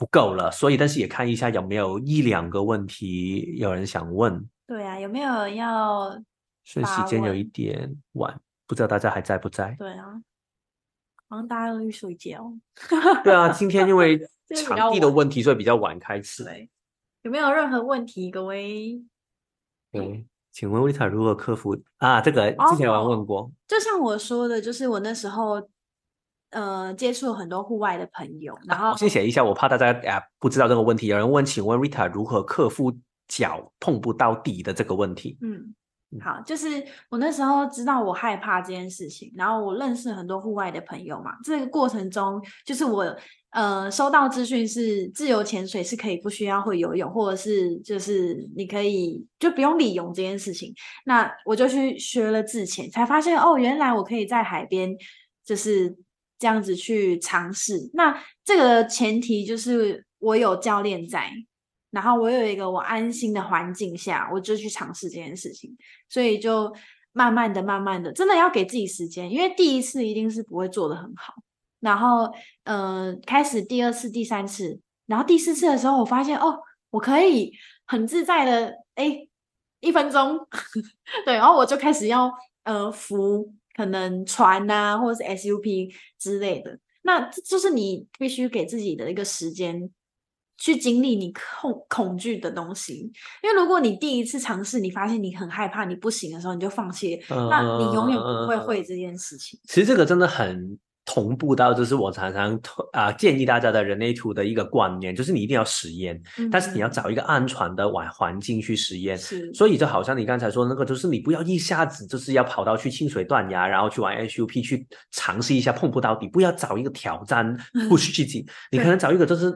不够了，所以但是也看一下有没有一两个问题有人想问。对啊，有没有要？所以时间有一点晚，不知道大家还在不在？对啊，好像大家都去睡觉。对啊，今天因为 场地的问题，所以比较晚开始。有没有任何问题，各位？嗯，请问维塔如何克服啊？这个之前有人问过。就像我说的，就是我那时候。呃，接触很多户外的朋友，然后我先写一下，我怕大家啊不知道这个问题。有人问，请问 Rita 如何克服脚碰不到底的这个问题？嗯，好，就是我那时候知道我害怕这件事情，然后我认识很多户外的朋友嘛。这个过程中，就是我呃收到资讯是自由潜水是可以不需要会游泳，或者是就是你可以就不用理泳这件事情。那我就去学了自潜，才发现哦，原来我可以在海边就是。这样子去尝试，那这个前提就是我有教练在，然后我有一个我安心的环境下，我就去尝试这件事情。所以就慢慢的、慢慢的，真的要给自己时间，因为第一次一定是不会做的很好。然后，嗯，开始第二次、第三次，然后第四次的时候，我发现哦，我可以很自在的，哎，一分钟，对，然后我就开始要呃扶。可能船啊，或者是 SUP 之类的，那就是你必须给自己的一个时间去经历你恐恐惧的东西，因为如果你第一次尝试，你发现你很害怕，你不行的时候，你就放弃，那你永远不会会这件事情。其实这个真的很同步到，就是我常常啊建议大家的人类图的一个观念，就是你一定要实验，但是你要找一个安全的环环境去实验。是，所以就好像你刚才说那个，就是你不要一下子就是要跑到去清水断崖，然后去玩 SUP 去尝试一下碰不到底，不要找一个挑战不自己，你可能找一个就是。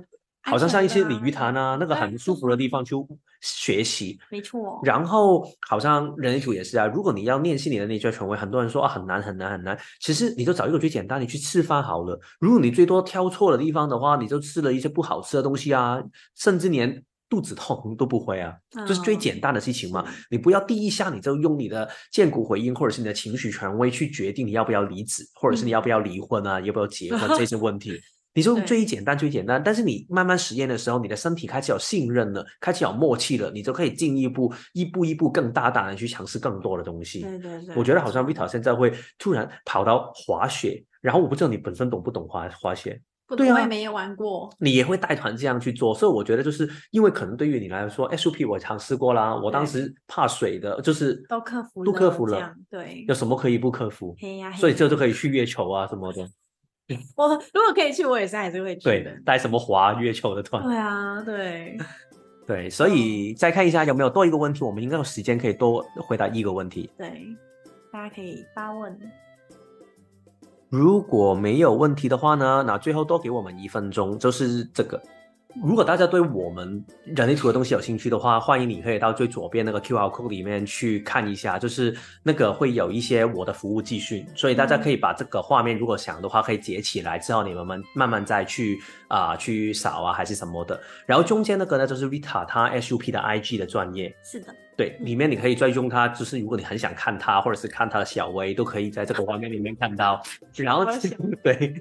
好像像一些鲤鱼潭啊，那个很舒服的地方去学习，没错。然后好像人类图也是啊，如果你要练习你的内在权威，很多人说啊很难很难很难，其实你就找一个最简单，你去吃饭好了。如果你最多挑错了地方的话，你就吃了一些不好吃的东西啊，甚至连肚子痛都不会啊，这是最简单的事情嘛。你不要第一下你就用你的荐骨回应或者是你的情绪权威去决定你要不要离职，或者是你要不要离婚啊，要不要结婚这些问题。你就最简单最简单，但是你慢慢实验的时候，你的身体开始有信任了，开始有默契了，你就可以进一步一步一步更大胆的去尝试更多的东西。对对对，我觉得好像 Vita 现在会突然跑到滑雪，然后我不知道你本身懂不懂滑滑雪？不对啊，没有玩过。你也会带团这样去做，所以我觉得就是因为可能对于你来说，SUP 我尝试过啦，我当时怕水的，就是都克服了都克服了。对，有什么可以不克服？所以这就可以去月球啊什么的。我如果可以去，我也是还是会去的。带什么滑月球的团？对啊，对 对，所以再看一下有没有多一个问题，我们应该有时间可以多回答一个问题。对，大家可以发问。如果没有问题的话呢，那最后多给我们一分钟，就是这个。如果大家对我们人类图的东西有兴趣的话，欢迎你可以到最左边那个 Q R code 里面去看一下，就是那个会有一些我的服务资讯，所以大家可以把这个画面，如果想的话，可以截起来，之后你们们慢慢再去啊去扫啊还是什么的。然后中间那个呢，就是 Vita 他 S U P 的 I G 的专业，是的，对，里面你可以追踪它，就是如果你很想看它，或者是看它的小微，都可以在这个画面里面看到。然后对。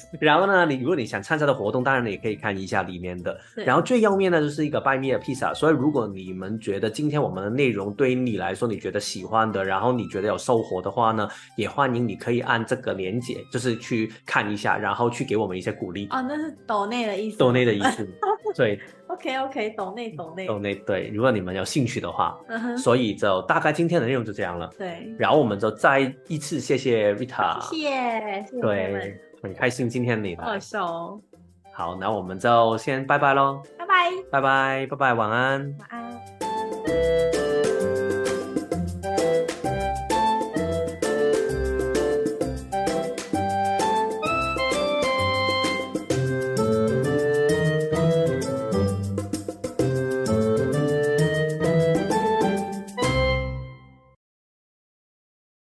然后呢，你如果你想参加的活动，当然你也可以看一下里面的。然后最右面呢，就是一个拜米的披萨。所以如果你们觉得今天我们的内容对于你来说你觉得喜欢的，然后你觉得有收获的话呢，也欢迎你可以按这个链接，就是去看一下，然后去给我们一些鼓励。哦，那是抖内的意思。抖内的意思。对。OK OK，抖内抖内。抖内对，如果你们有兴趣的话。所以就大概今天的内容就这样了。对。然后我们就再一次谢谢 Rita。谢谢。对。很开心今天你来，好笑哦。好，那我们就先拜拜喽。拜拜，拜拜，拜拜，晚安。晚安。